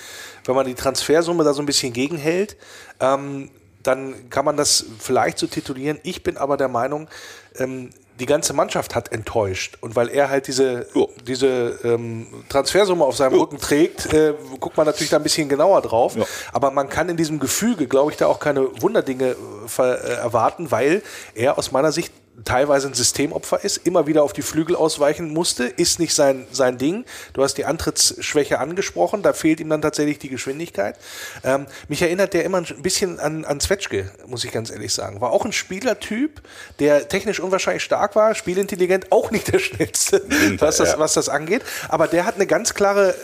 wenn man die Transfersumme da so ein bisschen gegenhält, ähm, dann kann man das vielleicht so titulieren. Ich bin aber der Meinung, ähm, die ganze Mannschaft hat enttäuscht. Und weil er halt diese, ja. diese ähm, Transfersumme auf seinem ja. Rücken trägt, äh, guckt man natürlich da ein bisschen genauer drauf. Ja. Aber man kann in diesem Gefüge, glaube ich, da auch keine Wunderdinge äh, erwarten, weil er aus meiner Sicht teilweise ein Systemopfer ist, immer wieder auf die Flügel ausweichen musste, ist nicht sein, sein Ding. Du hast die Antrittsschwäche angesprochen, da fehlt ihm dann tatsächlich die Geschwindigkeit. Ähm, mich erinnert der immer ein bisschen an, an Zwetschge, muss ich ganz ehrlich sagen. War auch ein Spielertyp, der technisch unwahrscheinlich stark war, spielintelligent, auch nicht der schnellste, was das, was das angeht. Aber der hat eine ganz klare,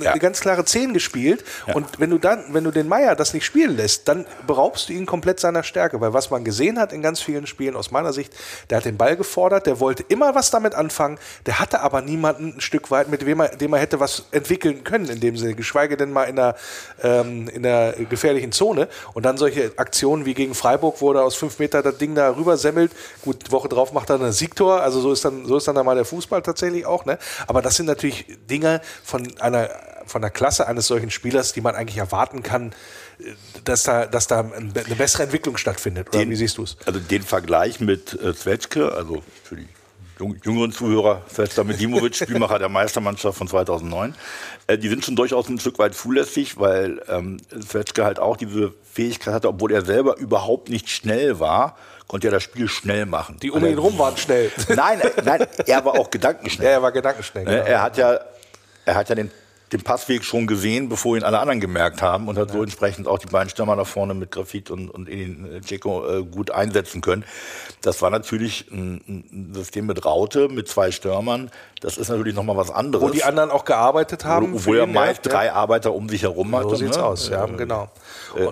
eine ganz klare Zehn gespielt. Ja. Und wenn du dann, wenn du den Meier das nicht spielen lässt, dann beraubst du ihn komplett seiner Stärke. Weil was man gesehen hat in ganz vielen Spielen, aus meiner Sicht, der hat den Ball gefordert, der wollte immer was damit anfangen, der hatte aber niemanden ein Stück weit, mit dem er, dem er hätte was entwickeln können in dem Sinne, geschweige denn mal in der, ähm, in der gefährlichen Zone. Und dann solche Aktionen wie gegen Freiburg, wo er aus fünf Meter das Ding da rüber semmelt. Gut, Woche drauf macht er ein Siegtor, also so ist dann, so ist dann da mal der Fußball tatsächlich auch. Ne? Aber das sind natürlich Dinge von einer, von der Klasse eines solchen Spielers, die man eigentlich erwarten kann, dass da, dass da eine bessere Entwicklung stattfindet. Oder den, wie siehst du es? Also den Vergleich mit äh, Zwetschke, also für die jüngeren Zuhörer, Svetska Medimovic, Spielmacher der Meistermannschaft von 2009, äh, die sind schon durchaus ein Stück weit zulässig, weil ähm, halt auch diese Fähigkeit hatte, obwohl er selber überhaupt nicht schnell war, konnte er das Spiel schnell machen. Die um ihn rum waren schnell. Nein, nein, er war auch gedankenschnell. Ja, er war gedankenschnell. Genau. Er hat ja, er hat ja den den Passweg schon gesehen, bevor ihn alle anderen gemerkt haben und hat ja. so entsprechend auch die beiden Stürmer da vorne mit Grafit und, und Edin Dzeko äh, gut einsetzen können. Das war natürlich ein, ein, System mit Raute, mit zwei Stürmern. Das ist natürlich nochmal was anderes. Wo die anderen auch gearbeitet haben. Wo, er meist ja. drei Arbeiter um sich herum hatte. So sieht's ne? aus, ja, äh, genau. Äh,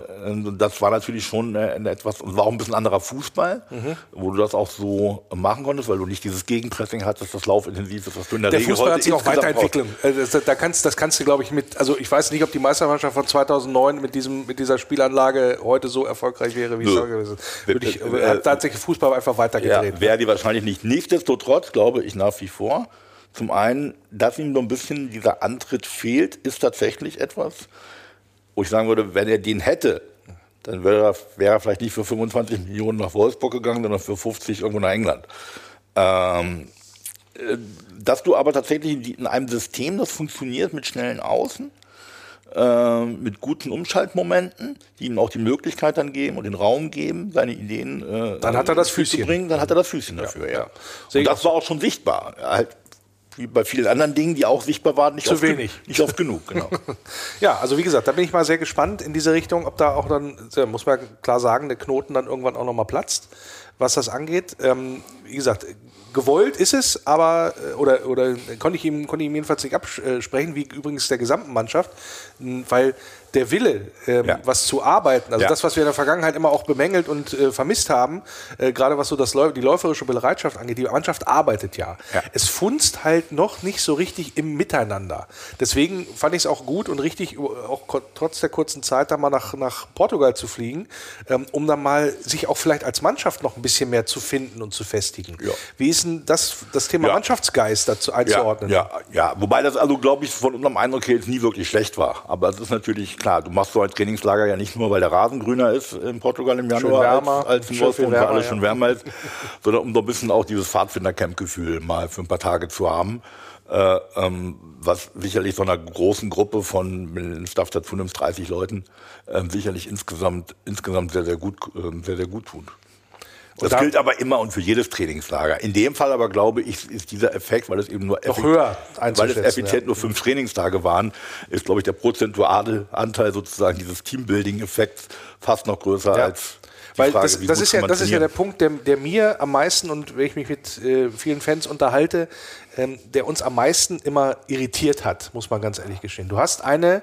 das war natürlich schon äh, etwas, war auch ein bisschen anderer Fußball, mhm. wo du das auch so machen konntest, weil du nicht dieses Gegenpressing hattest, das laufintensiv ist, was du in der, der Regel Fußball hat sich auch weiterentwickelt. Also da kannst, das kannst du, glaube ich, mit, also ich weiß nicht, ob die Meistermannschaft von 2009 mit, diesem, mit dieser Spielanlage heute so erfolgreich wäre, wie es gewesen ist. Würde ich, äh, hat tatsächlich Fußball einfach weitergedreht. Ja, wäre die wahrscheinlich nicht. Nichtsdestotrotz glaube ich nach wie vor, zum einen, dass ihm so ein bisschen dieser Antritt fehlt, ist tatsächlich etwas, wo ich sagen würde, wenn er den hätte, dann wäre er, wäre er vielleicht nicht für 25 Millionen nach Wolfsburg gegangen, sondern für 50 irgendwo nach England. Ähm, äh, dass du aber tatsächlich in einem System, das funktioniert mit schnellen Außen, äh, mit guten Umschaltmomenten, die ihm auch die Möglichkeit dann geben und den Raum geben, seine Ideen äh, dann hat er das Füßchen. zu bringen, dann hat er das Füßchen dafür, ja. ja. Und das war auch schon sichtbar. Halt wie bei vielen anderen Dingen, die auch sichtbar waren, nicht, Zu oft, wenig. nicht oft genug. Genau. ja, also wie gesagt, da bin ich mal sehr gespannt in diese Richtung, ob da auch dann, muss man klar sagen, der Knoten dann irgendwann auch nochmal platzt, was das angeht. Ähm, wie gesagt, gewollt ist es, aber äh, oder oder konnte ich ihm konnte ich ihm jedenfalls nicht absprechen, wie übrigens der gesamten Mannschaft, weil der Wille, ähm, ja. was zu arbeiten, also ja. das, was wir in der Vergangenheit immer auch bemängelt und äh, vermisst haben, äh, gerade was so das die läuferische Bereitschaft angeht, die Mannschaft arbeitet ja. ja. Es funzt halt noch nicht so richtig im Miteinander. Deswegen fand ich es auch gut und richtig, auch trotz der kurzen Zeit, da mal nach, nach Portugal zu fliegen, ähm, um dann mal sich auch vielleicht als Mannschaft noch ein bisschen mehr zu finden und zu festigen. Wie ist denn das, das Thema Mannschaftsgeist dazu einzuordnen? Ja, ja, wobei das also, glaube ich, von unserem Eindruck her jetzt nie wirklich schlecht war. Aber es ist natürlich klar, du machst so ein Trainingslager ja nicht nur, weil der Rasen grüner ist in Portugal im Januar wärmer, als, als in Wolfsburg, weil alles ja. schon wärmer ist, sondern um so ein bisschen auch dieses Pfadfinder-Camp-Gefühl mal für ein paar Tage zu haben. Äh, ähm, was sicherlich so einer großen Gruppe von, wenn du Staff dazu nimmst, 30 Leuten, äh, sicherlich insgesamt, insgesamt sehr, sehr gut, äh, sehr, sehr gut tut. Das gilt aber immer und für jedes Trainingslager. In dem Fall aber glaube ich, ist dieser Effekt, weil es eben nur Noch höher weil es effizient ja. nur fünf Trainingstage waren, ist glaube ich der prozentuale Anteil sozusagen dieses Teambuilding-Effekts fast noch größer ja. als Weil Frage, das, das, ist ja, das ist ja der? Punkt, der, der mir am meisten und wenn ich mich mit äh, vielen Fans unterhalte, ähm, der uns am meisten immer irritiert hat, muss man ganz ehrlich gestehen. Du hast eine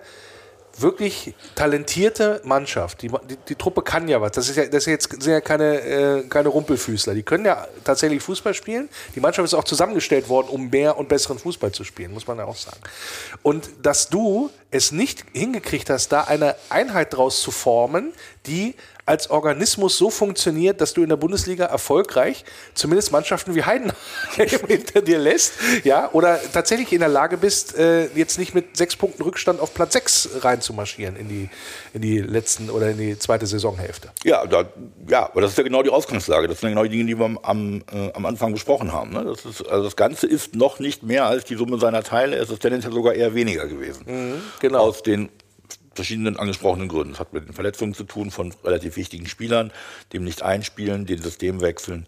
wirklich talentierte Mannschaft. Die, die, die Truppe kann ja was. Das, ist ja, das ist jetzt, sind ja keine, äh, keine Rumpelfüßler. Die können ja tatsächlich Fußball spielen. Die Mannschaft ist auch zusammengestellt worden, um mehr und besseren Fußball zu spielen, muss man ja auch sagen. Und dass du es nicht hingekriegt hast, da eine Einheit draus zu formen, die als Organismus so funktioniert, dass du in der Bundesliga erfolgreich zumindest Mannschaften wie Heidenheim hinter dir lässt, ja, oder tatsächlich in der Lage bist, äh, jetzt nicht mit sechs Punkten Rückstand auf Platz sechs reinzumarschieren in die, in die letzten oder in die zweite Saisonhälfte. Ja, da, ja, aber das ist ja genau die Ausgangslage. Das sind ja genau die Dinge, die wir am, am, äh, am Anfang besprochen haben. Ne? Das, ist, also das Ganze ist noch nicht mehr als die Summe seiner Teile. Es ist tendenziell sogar eher weniger gewesen. genau. Aus den verschiedenen angesprochenen Gründen. Es hat mit den Verletzungen zu tun von relativ wichtigen Spielern, dem nicht einspielen, den System wechseln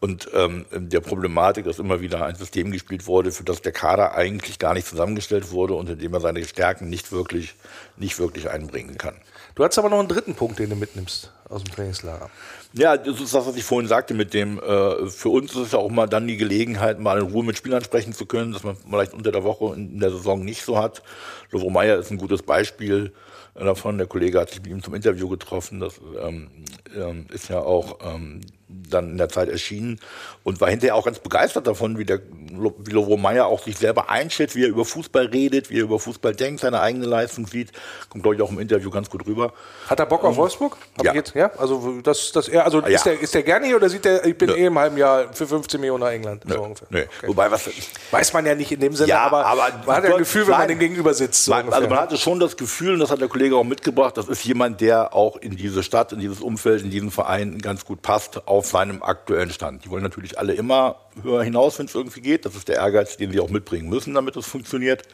und ähm, der Problematik, dass immer wieder ein System gespielt wurde, für das der Kader eigentlich gar nicht zusammengestellt wurde und in dem er seine Stärken nicht wirklich, nicht wirklich einbringen kann. Du hast aber noch einen dritten Punkt, den du mitnimmst aus dem Trainingslager. Ja, das ist das, was ich vorhin sagte mit dem, äh, für uns ist es ja auch mal dann die Gelegenheit, mal in Ruhe mit Spielern sprechen zu können, dass man vielleicht unter der Woche in der Saison nicht so hat. Lovro Meyer ist ein gutes Beispiel davon. Der Kollege hat sich mit ihm zum Interview getroffen. Das ähm, ähm, ist ja auch ähm, dann in der Zeit erschienen und war hinterher auch ganz begeistert davon, wie der wie Lovro Meyer auch sich selber einschätzt, wie er über Fußball redet, wie er über Fußball denkt, seine eigene Leistung sieht. Kommt, glaube ich, auch im Interview ganz gut rüber. Hat er Bock auf Wolfsburg? Hab ja. Jetzt, ja, also das, das er, also Ja. ist, der, ist der gerne hier oder sieht der, ich bin Nö. eh im halben Jahr für 15 Millionen nach England? So. Okay. Wobei, was, Weiß man ja nicht in dem Sinne, Ja, aber, aber man hat ja ein Gefühl, wenn man dem gegenüber sitzt. So Man, also man hatte schon das Gefühl, und das hat der Kollege auch mitgebracht, das ist jemand, der auch in diese Stadt, in dieses Umfeld, in diesen Verein ganz gut passt auf seinem aktuellen Stand. Die wollen natürlich alle immer höher hinaus, wenn es irgendwie geht. Das ist der Ehrgeiz, den sie auch mitbringen müssen, damit es funktioniert.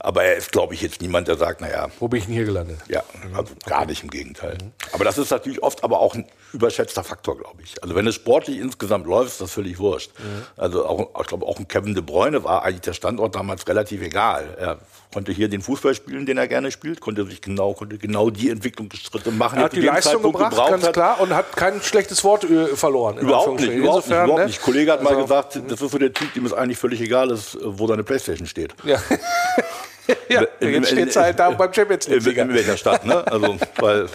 Aber er ist, glaube ich, jetzt niemand, der sagt, naja, Wo bin ich denn hier gelandet? ja, also gar nicht im Gegenteil. Aber das ist natürlich oft aber auch ein überschätzter Faktor, glaube ich. Also wenn es sportlich insgesamt läuft, ist das völlig wurscht. Also auch, ich glaube, auch ein Kevin De Bruyne war eigentlich der Standort damals relativ egal. Er konnte hier den Fußball spielen, den er gerne spielt, konnte sich genau, konnte genau die Entwicklungsschritte machen, Er hat die dem Leistung Zeitpunkt gebracht, gebraucht ganz hat. klar, und hat kein schlechtes Wort äh, verloren. Überhaupt nicht, überhaupt nicht, überhaupt ne? nicht. Kollege hat mal Also, gesagt, das ist so der Typ, dem es eigentlich völlig egal ist, äh, wo seine Playstation steht. Ja. ja, In- jetzt steht es halt da beim Champions In, League-Sieger. in welcher Stadt, ne? Also, weil,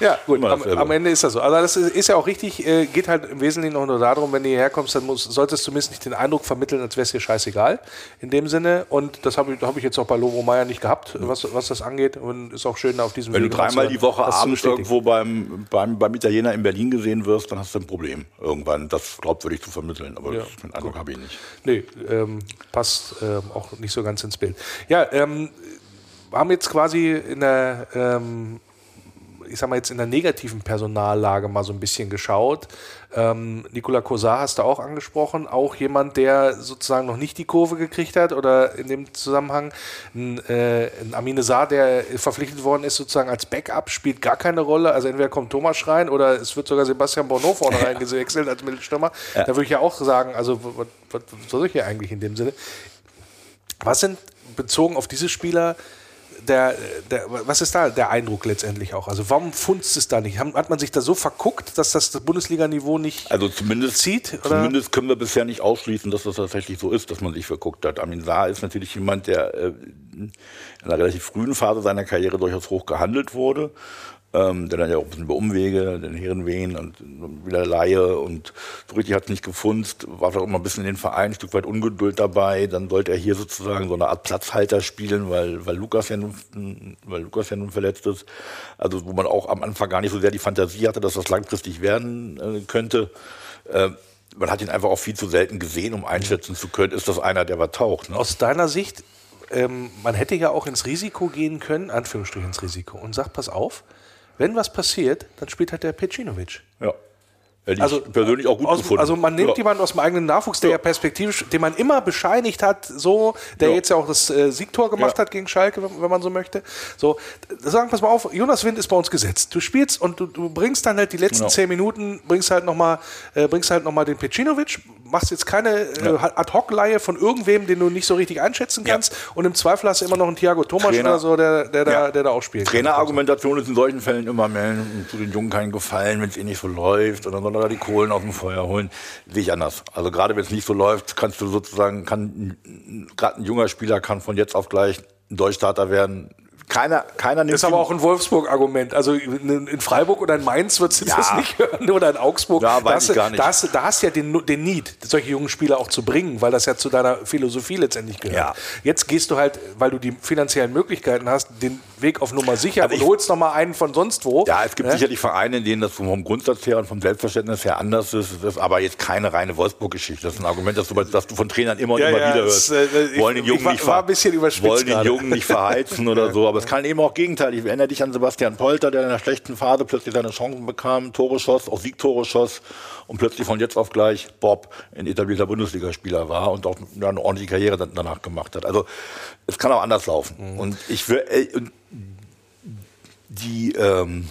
Ja, gut, am, am Ende ist das so. Also das ist, ist ja auch richtig, äh, geht halt im Wesentlichen auch nur darum, wenn du hierher kommst, dann muss, solltest du zumindest nicht den Eindruck vermitteln, als wäre es dir scheißegal in dem Sinne. Und das habe ich, hab ich jetzt auch bei Lovo Meyer nicht gehabt, was, was das angeht. Und ist auch schön auf diesem Wenn du Wege dreimal die Woche abends irgendwo beim, beim, beim Italiener in Berlin gesehen wirst, dann hast du ein Problem irgendwann, das glaubwürdig zu vermitteln. Aber Ja, den Eindruck habe ich nicht. Nee, ähm, passt ähm, auch nicht so ganz ins Bild. Ja, ähm, wir haben jetzt quasi in der, ähm, ich sag mal jetzt in der negativen Personallage mal so ein bisschen geschaut. Ähm, Nicola Kosar hast du auch angesprochen, auch jemand, der sozusagen noch nicht die Kurve gekriegt hat oder in dem Zusammenhang ein, äh, ein Amine Saar, der verpflichtet worden ist sozusagen als Backup, spielt gar keine Rolle. Also entweder kommt Thomas rein oder es wird sogar Sebastian Bonneau vorne reingewechselt als Mittelstürmer. Da würde ich ja auch sagen, also was, was, was soll ich hier eigentlich in dem Sinne? Was sind bezogen auf diese Spieler der, der, was ist da der Eindruck letztendlich auch? Also warum funzt es da nicht? Hat man sich da so verguckt, dass das, das Bundesliga-Niveau nicht Also zumindest, zieht? Oder? zumindest können wir bisher nicht ausschließen, dass das tatsächlich so ist, dass man sich verguckt hat. Amin Saar ist natürlich jemand, der äh, in einer relativ frühen Phase seiner Karriere durchaus hoch gehandelt wurde. Ähm, der dann ja auch ein bisschen über Umwege, den Herrenwehen und wieder Laie und so richtig hat es nicht gefunzt, war auch immer ein bisschen in den Verein, ein Stück weit Ungeduld dabei. Dann sollte er hier sozusagen so eine Art Platzhalter spielen, weil, weil, Lukas ja nun, weil Lukas ja nun verletzt ist. Also wo man auch am Anfang gar nicht so sehr die Fantasie hatte, dass das langfristig werden äh, könnte. Äh, man hat ihn einfach auch viel zu selten gesehen, um einschätzen zu können, ist das einer, der was taucht. Ne? Aus deiner Sicht, ähm, man hätte ja auch ins Risiko gehen können, Anführungsstrichen ins Risiko, und sagt, pass auf, wenn was passiert, dann spielt halt der Pecinovic. Ja. Hätte Also ich persönlich auch gut aus, gefunden. Also man nimmt Ja. jemanden aus dem eigenen Nachwuchs, der ja, perspektivisch, den man immer bescheinigt hat, so, der Ja. jetzt ja auch das äh, Siegtor gemacht Ja. hat gegen Schalke, wenn, wenn man so möchte. So, sagen, pass mal auf, Jonas Wind ist bei uns gesetzt. Du spielst und du, du bringst dann halt die letzten Genau. zehn Minuten, bringst halt nochmal, äh, bringst halt noch mal den Pecinovic, machst jetzt keine äh, Ad-Hoc-Leihe von irgendwem, den du nicht so richtig einschätzen Ja. kannst und im Zweifel hast du immer noch einen Thiago Thomas Trainer- oder so, der, der, da, Ja. der da auch spielt. Trainerargumentation ist in solchen Fällen immer mehr zu den Jungen keinen Gefallen, wenn es eh nicht so läuft und dann soll er da die Kohlen aus dem Feuer holen. Sehe ich anders. Also gerade wenn es nicht so läuft, kannst du sozusagen, kann gerade ein junger Spieler kann von jetzt auf gleich ein Durchstarter werden. Keiner, keiner nimmt Das ist aber auch ein Wolfsburg-Argument. Also in Freiburg oder in Mainz würdest du Ja. das nicht hören oder in Augsburg. Ja, da, weiß hast, ich du- gar nicht. Da, hast, du- da hast du ja den, den Need, solche jungen Spieler auch zu bringen, weil das ja zu deiner Philosophie letztendlich gehört. Ja. Jetzt gehst du halt, weil du die finanziellen Möglichkeiten hast, den Weg auf Nummer sicher Also und ich- holst noch mal einen von sonst wo. Ja, es gibt Ne? sicherlich Vereine, in denen das vom Grundsatz her und vom Selbstverständnis her anders ist. Das ist aber jetzt keine reine Wolfsburg-Geschichte. Das ist ein Argument, das du, das du von Trainern immer und Ja, immer ja, wieder es, hörst. äh, ich- wollen den Jungen ich war- nicht war ein bisschen wollen den. Jungen nicht verheizen oder so. Aber es kann eben auch gegenteilig. Ich erinnere dich an Sebastian Polter, der in einer schlechten Phase plötzlich seine Chancen bekam, Tore schoss, auch Siegtore schoss und plötzlich von jetzt auf gleich Bob ein etablierter Bundesligaspieler war und auch eine ordentliche Karriere danach gemacht hat. Also es kann auch anders laufen. Mhm. Und ich will, äh, die ähm,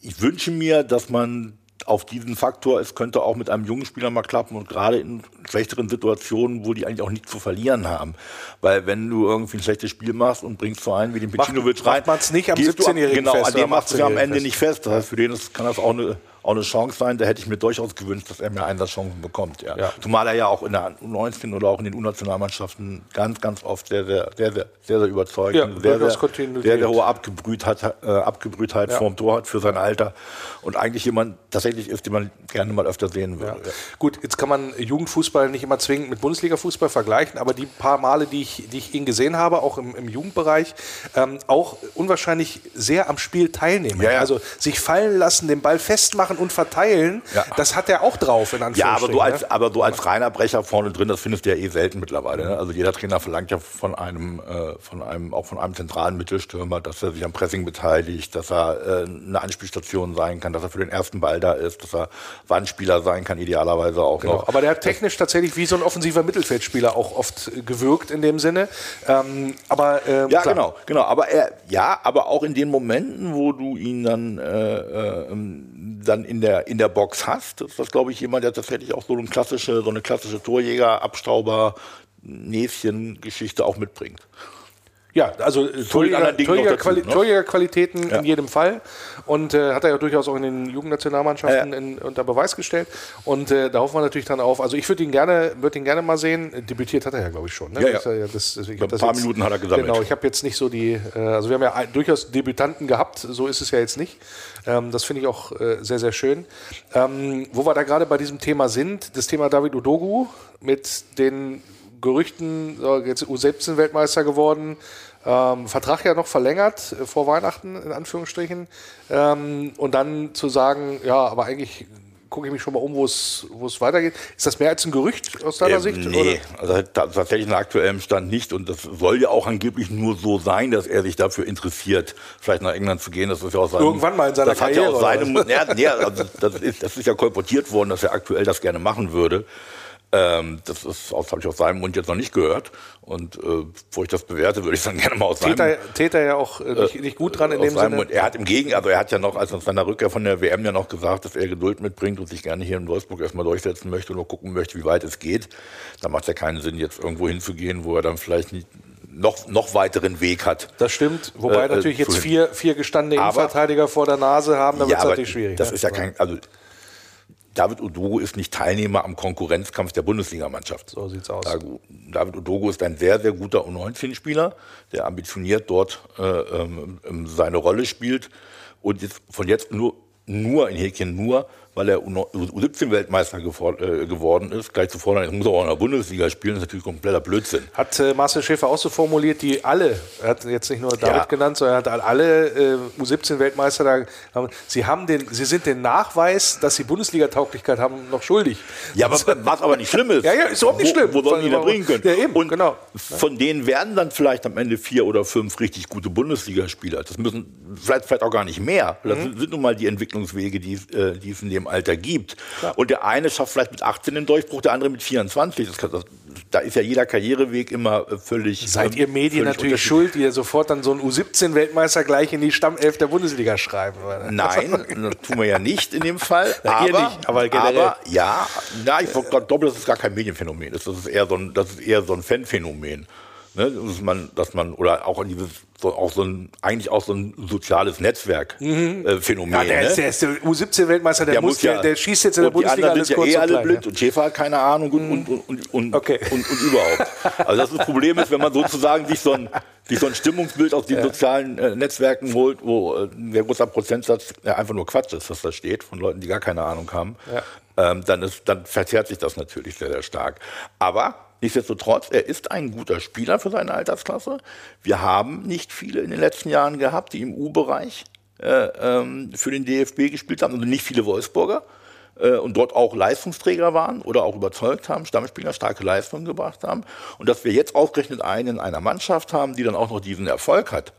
ich wünsche mir, dass man auf diesen Faktor, es könnte auch mit einem jungen Spieler mal klappen und gerade in schlechteren Situationen, wo die eigentlich auch nichts zu verlieren haben. Weil wenn du irgendwie ein schlechtes Spiel machst und bringst so einen wie den Macht- Pecinovic macht rein, man's nicht am gehst du 17-Jährigen Genau, fest an oder dem machst du ja am 18-Jährigen Ende fest. nicht fest. Das heißt, für den ist, kann das auch eine, auch eine Chance sein. Da hätte ich mir durchaus gewünscht, dass er mehr Einsatzchancen bekommt. Ja. Ja. Zumal er ja auch in der U19 oder auch in den U-Nationalmannschaften ganz, ganz oft sehr, sehr, sehr, sehr, sehr, sehr überzeugt Ja, sehr, sehr, Kontinuität. sehr, sehr hohe Abgebrühtheit, äh, Abgebrühtheit Ja. vorm Tor hat für sein Alter und eigentlich jemand tatsächlich ist, den man gerne mal öfter sehen Ja. würde. Gut, jetzt kann man Jugendfußball nicht immer zwingend mit Bundesliga-Fußball vergleichen, aber die paar Male, die ich, die ich ihn gesehen habe, auch im, im Jugendbereich, ähm, auch unwahrscheinlich sehr am Spiel teilnehmen. Ja, ja. Also sich fallen lassen, den Ball festmachen und verteilen, Ja. das hat er auch drauf, in Ja, aber du als, ne? aber du als reiner Brecher vorne drin, das findest du ja eh selten mittlerweile. Ne? Also jeder Trainer verlangt ja von einem, äh, von einem, auch von einem zentralen Mittelstürmer, dass er sich am Pressing beteiligt, dass er äh, eine Anspielstation sein kann, dass er für den ersten Ball da ist, dass er Wandspieler sein kann, idealerweise auch Genau. noch. Aber der hat technisch tatsächlich wie so ein offensiver Mittelfeldspieler auch oft äh, gewirkt in dem Sinne. Ähm, aber ähm, Ja, klar. genau, genau. Aber er, ja, aber auch in den Momenten, wo du ihn dann, äh, äh, ähm, dann in der in der Box hast, ist das, glaube ich, jemand, der tatsächlich auch so eine klassische, so eine klassische Torjäger, Abstauber, Näschen-Geschichte auch mitbringt. Ja, also äh, Torjäger, anderen Dingen noch Torjägerquali dazu, ne? Torjägerqualitäten Ja. in jedem Fall. Und äh, hat er ja durchaus auch in den Jugendnationalmannschaften Ja. in, unter Beweis gestellt. Und äh, da hoffen wir natürlich dann auf. Also ich würde ihn gerne, würde ihn gerne mal sehen. Debütiert hat er ja, glaube ich, schon. Ne? Ja, ja. Das das, ich Ein paar Minuten hat er gesammelt. Genau, ich habe jetzt nicht so die, äh, also wir haben ja ein, durchaus Debütanten gehabt, so ist es ja jetzt nicht. Ähm, das finde ich auch äh, sehr, sehr schön. Ähm, wo wir da gerade bei diesem Thema sind, das Thema David Udogu mit den Gerüchten, so, jetzt U17-Weltmeister geworden, ähm, Vertrag ja noch verlängert äh, vor Weihnachten, in Anführungsstrichen. Ähm, und dann zu sagen, ja, aber eigentlich gucke ich mich schon mal um, wo es weitergeht. Ist das mehr als ein Gerücht aus deiner Ähm, Sicht? Nee, also ta- tatsächlich nach aktuellem Stand nicht. Und das soll ja auch angeblich nur so sein, dass er sich dafür interessiert, vielleicht nach England zu gehen. Das ist ja auch seinem, Irgendwann mal in seiner das hat ja Karriere, auch seinem, oder ja, nee, also das, ist, das ist ja kolportiert worden, dass er aktuell das gerne machen würde. Ähm, das ist, das habe ich aus seinem Mund jetzt noch nicht gehört. Und äh, bevor ich das bewerte, würde ich dann gerne mal aus seinem Täter, Täter ja auch äh, nicht, nicht gut dran in dem Sinne. Mund. Er hat im Gegen, also er hat ja noch, als nach seiner Rückkehr von der WM ja noch gesagt, dass er Geduld mitbringt und sich gerne hier in Wolfsburg erstmal durchsetzen möchte und nur gucken möchte, wie weit es geht. Da macht es ja keinen Sinn, jetzt irgendwo hinzugehen, wo er dann vielleicht nicht noch, noch weiteren Weg hat. Das stimmt, wobei Äh, äh, natürlich jetzt vier, vier gestandene Aber- Innenverteidiger vor der Nase haben, dann wird es natürlich schwierig. das ne? ist ja kein, also David Odogo ist nicht Teilnehmer am Konkurrenzkampf der Bundesligamannschaft. So sieht's aus. David Odogo ist ein sehr, sehr guter U19-Spieler, der ambitioniert dort äh, ähm, ähm, seine Rolle spielt und jetzt von jetzt nur, nur in Häkchen nur, weil er U17-Weltmeister äh, geworden ist, gleich zu fordern, jetzt muss er auch in der Bundesliga spielen, ist natürlich kompletter Blödsinn. Hat äh, Marcel Schäfer auch so formuliert, die alle, er hat jetzt nicht nur David Ja. genannt, sondern er hat alle äh, U17-Weltmeister da, sie, haben den, sie sind den Nachweis, dass sie Bundesliga-Tauglichkeit haben, noch schuldig. Ja, aber, was aber nicht schlimm ist. Ja, ja, ist überhaupt nicht wo, schlimm. Wo sollen die Warum- bringen können? Ja, eben, Und genau. von denen werden dann vielleicht am Ende vier oder fünf richtig gute Bundesligaspieler. Das müssen vielleicht, vielleicht auch gar nicht mehr. Das Mhm. sind nun mal die Entwicklungswege, die, es, äh, die es in dem Alter gibt. Und der eine schafft vielleicht mit 18 den Durchbruch, der andere mit 24. Das, kann- das, da ist ja jeder Karriereweg immer äh, völlig. Seid ähm, ihr Medien völlig natürlich schuld, die ihr sofort dann so einen U17-Weltmeister gleich in die Stammelf der Bundesliga schreiben? oder? Nein, das tun wir ja nicht in dem Fall. Na, aber, ihr nicht, aber generell. ja, na, ich glaube, das ist gar kein Medienphänomen. Das ist eher so ein, das ist eher so ein Fanphänomen. Ne, dass man, dass man, oder auch dieses, so, auch so ein, eigentlich auch so ein soziales Netzwerk-Phänomen. Äh. Ja, der, ne? ist, der ist der U17-Weltmeister, der, muss, der, der schießt jetzt in der und die Bundesliga alles sind kurz ja eh und alle klein. blind ja. und Schäfer hat keine Ahnung und, und, und, und, Okay. und, und überhaupt. Also das, das Problem ist, wenn man sozusagen sich so ein, sich so ein Stimmungsbild aus den sozialen äh, Netzwerken holt, wo äh, ein sehr großer Prozentsatz ja, einfach nur Quatsch ist, was da steht, von Leuten, die gar keine Ahnung haben, ähm, dann, ist, dann verzerrt sich das natürlich sehr, sehr stark. Aber nichtsdestotrotz, er ist ein guter Spieler für seine Altersklasse. Wir haben nicht viele in den letzten Jahren gehabt, die im U-Bereich äh, ähm, für den DFB gespielt haben, also nicht viele Wolfsburger äh, und dort auch Leistungsträger waren oder auch überzeugt haben, Stammspieler starke Leistungen gebracht haben. Und dass wir jetzt ausgerechnet einen in einer Mannschaft haben, die dann auch noch diesen Erfolg hat,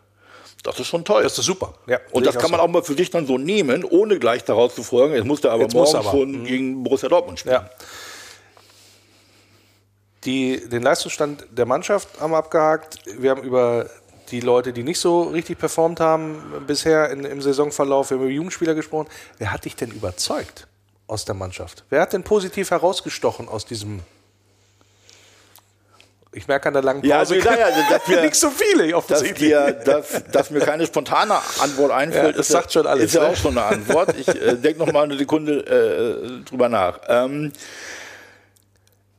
das ist schon toll. Das ist super. Ja, und das kann man so. auch mal für sich dann so nehmen, ohne gleich daraus zu folgen, jetzt muss der aber Jetzt morgen aber. schon gegen Borussia Dortmund spielen. Ja. Die, den Leistungsstand der Mannschaft haben wir abgehakt. Wir haben über die Leute, die nicht so richtig performt haben bisher in, im Saisonverlauf, wir haben über Jugendspieler gesprochen. Wer hat dich denn überzeugt aus der Mannschaft? Wer hat denn positiv herausgestochen aus diesem ich merke an der langen Pause, Ja, also, ja, ja, dass wir- nicht so viele Dass, offensichtlich. dir, dass, dass mir keine spontane Antwort einfällt, Ja, das ist, ja- sagt schon alles, ist ja ne? auch schon eine Antwort. Ich äh, denke noch mal eine Sekunde äh, drüber nach. Ähm,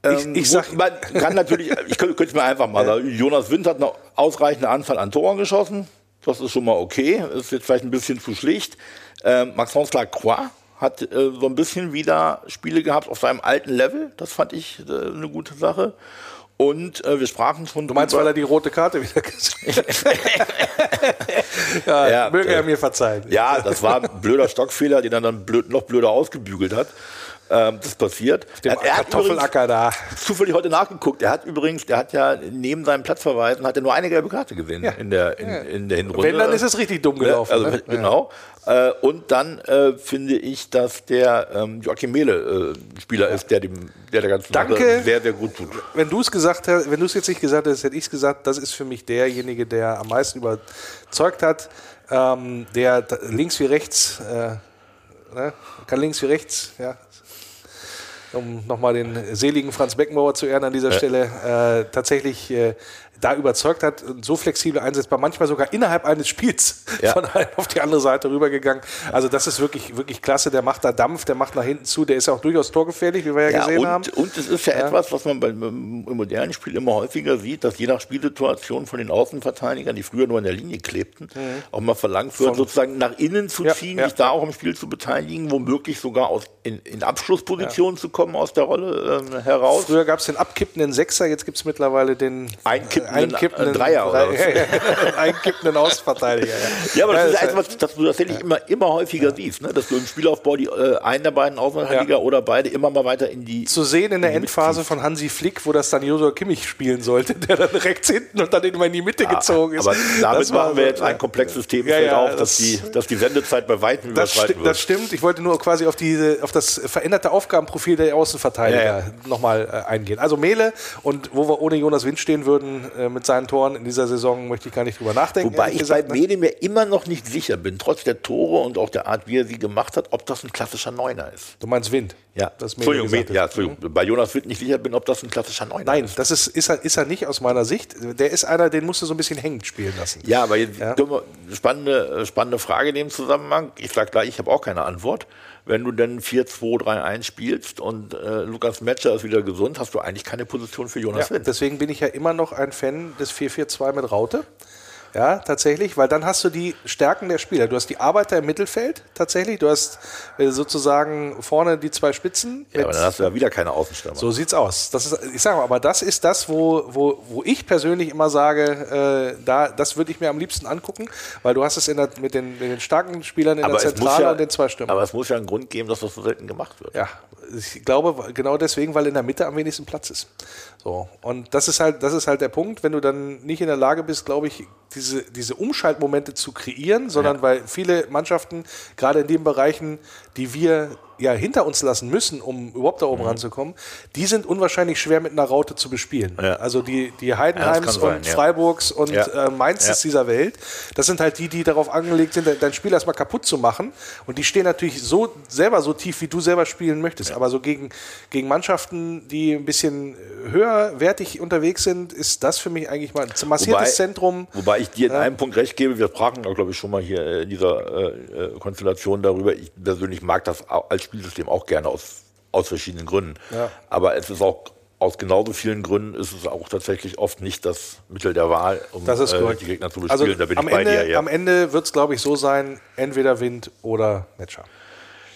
ähm, ich sag- man kann natürlich, ich könnte, könnte es mir einfach mal sagen, Jonas Wind hat eine ausreichende Anzahl an Toren geschossen. Das ist schon mal okay. Ist jetzt vielleicht ein bisschen zu schlicht. Ähm, Maxence Lacroix hat äh, so ein bisschen wieder Spiele gehabt auf seinem alten Level. Das fand ich äh, eine gute Sache. Und äh, wir sprachen schon Du meinst, weil er die rote Karte wieder gesehen hat? ja, Ja, möge äh, er mir verzeihen. Ja, das war ein blöder Stockfehler, den er dann blöd, noch blöder ausgebügelt hat. Ähm, das passiert. Dem Er, er hat übrigens Kartoffelacker da. zufällig heute nachgeguckt. Er hat übrigens, der hat ja neben seinem Platzverweisen hat er nur eine gelbe Karte gesehen Ja. in der in, in der Hinrunde. Wenn, dann ist es richtig dumm Ne? gelaufen. Also, ne? Genau. Äh, und dann äh, finde ich, dass der ähm, Joachim Mehle äh, Spieler ist, der dem der der ganzen Danke. Sache sehr sehr gut tut. Wenn du es gesagt hast, wenn du es jetzt nicht gesagt hast, hätte ich es gesagt, das ist für mich derjenige, der am meisten überzeugt hat, ähm, der links wie rechts, äh, ne? kann links wie rechts, ja, um nochmal den seligen Franz Beckenbauer zu ehren an dieser Stelle, äh, tatsächlich äh, da überzeugt hat und so flexibel einsetzbar, manchmal sogar innerhalb eines Spiels Ja. von einem auf die andere Seite rübergegangen. Also das ist wirklich, wirklich klasse. Der macht da Dampf, der macht nach hinten zu, der ist auch durchaus torgefährlich, wie wir ja, Ja, gesehen haben. und, und es ist ja, etwas, was man beim im modernen Spiel immer häufiger sieht, dass je nach Spielsituation von den Außenverteidigern, die früher nur in der Linie klebten, auch mal verlangt wird, sozusagen nach innen zu Mhm. Ja, ziehen, ja. sich da auch im Spiel zu beteiligen, womöglich sogar aus, in, in Abschlusspositionen zu kommen aus der Rolle ähm, heraus. Früher gab es den abkippenden Sechser, jetzt gibt es mittlerweile den Einkippenden, äh, Dreier oder was? Einkippenden Außenverteidiger. Ja, aber das ist Ja, etwas, das du tatsächlich immer, immer häufiger siehst, ne? dass du im Spielaufbau die, äh, einen der beiden Außenverteidiger oder beide immer mal weiter in die zu sehen in der Endphase von Hansi Flick, wo das dann Josua Kimmich spielen sollte, der dann rechts hinten und dann immer in die Mitte gezogen ist. Aber damit Das machen wir jetzt ein komplexes Thema Ja, ja, auf, dass, das- die, dass die Sendezeit bei weitem Das, wird. das stimmt. Ich wollte nur quasi auf, diese, auf das veränderte Aufgabenprofil der Außenverteidiger Ja, ja. nochmal äh, eingehen. Also Mele und wo wir ohne Jonas Wind stehen würden äh, mit seinen Toren in dieser Saison, möchte ich gar nicht drüber nachdenken. Wobei ich bei gesagt, ne? Mede mir immer noch nicht sicher bin, trotz der Tore und auch der Art, wie er sie gemacht hat, ob das ein klassischer Neuner ist. Du meinst Wind? Ja, das Mele Entschuldigung, Mede, ja. Entschuldigung. Bei Jonas Witt nicht sicher bin, ob das ein klassischer Neuner Nein, ist. das ist, ist, er, ist er nicht aus meiner Sicht. Der ist einer, den musst du so ein bisschen hängend spielen lassen. Ja, aber jetzt Ja. wir- spannende, spannende Frage in dem Zusammenhang. Ich sage gleich, ich habe auch keine Antwort. Wenn du denn 4-2-3-1 spielst und äh, Lukas Metscher ist wieder gesund, hast du eigentlich keine Position für Jonas Ja, Wind. deswegen bin ich ja immer noch ein Fan des 4-4-2 mit Raute. Ja, tatsächlich, weil dann hast du die Stärken der Spieler. Du hast die Arbeiter im Mittelfeld tatsächlich. Du hast äh, sozusagen vorne die zwei Spitzen. Ja, aber dann hast du ja wieder keine Außenstürmer. so sieht's aus. Das ist, ich sage mal, aber das ist das, wo, wo, wo ich persönlich immer sage, äh, da, das würde ich mir am liebsten angucken, weil du hast es in der, mit, den, mit den starken Spielern in aber, der Zentrale ja, und den zwei Stürmern. aber es muss ja einen Grund geben, dass das so selten gemacht wird. Ja, ich glaube genau deswegen, weil in der Mitte am wenigsten Platz ist. So und das ist halt, das ist halt der Punkt, wenn du dann nicht in der Lage bist, glaube ich, diese, diese Umschaltmomente zu kreieren, sondern weil viele Mannschaften gerade in den Bereichen, die wir ja hinter uns lassen müssen, um überhaupt da oben ranzukommen, die sind unwahrscheinlich schwer mit einer Raute zu bespielen. Ja. Also die, die Heidenheims kann sein, und ja. Freiburgs und Ja. äh, Mainzes Ja. dieser Welt, das sind halt die, die darauf angelegt sind, dein Spiel erstmal kaputt zu machen. Und die stehen natürlich so selber so tief, wie du selber spielen möchtest. Aber so gegen, gegen Mannschaften, die ein bisschen höherwertig unterwegs sind, ist das für mich eigentlich mal ein massiertes Zentrum. Wobei ich dir in einem Punkt recht gebe, wir sprachen, glaube ich, schon mal hier äh, in dieser äh, äh, Konstellation darüber. Ich persönlich mag das als Spielsystem auch gerne aus, aus verschiedenen Gründen. Ja. Aber es ist auch aus genauso vielen Gründen ist es auch tatsächlich oft nicht das Mittel der Wahl, um äh, die Gegner zu Also bespielen. da bin am, ich bei Ende, dir. Ja. am Ende wird es, glaube ich, so sein, entweder Wind oder Matcher.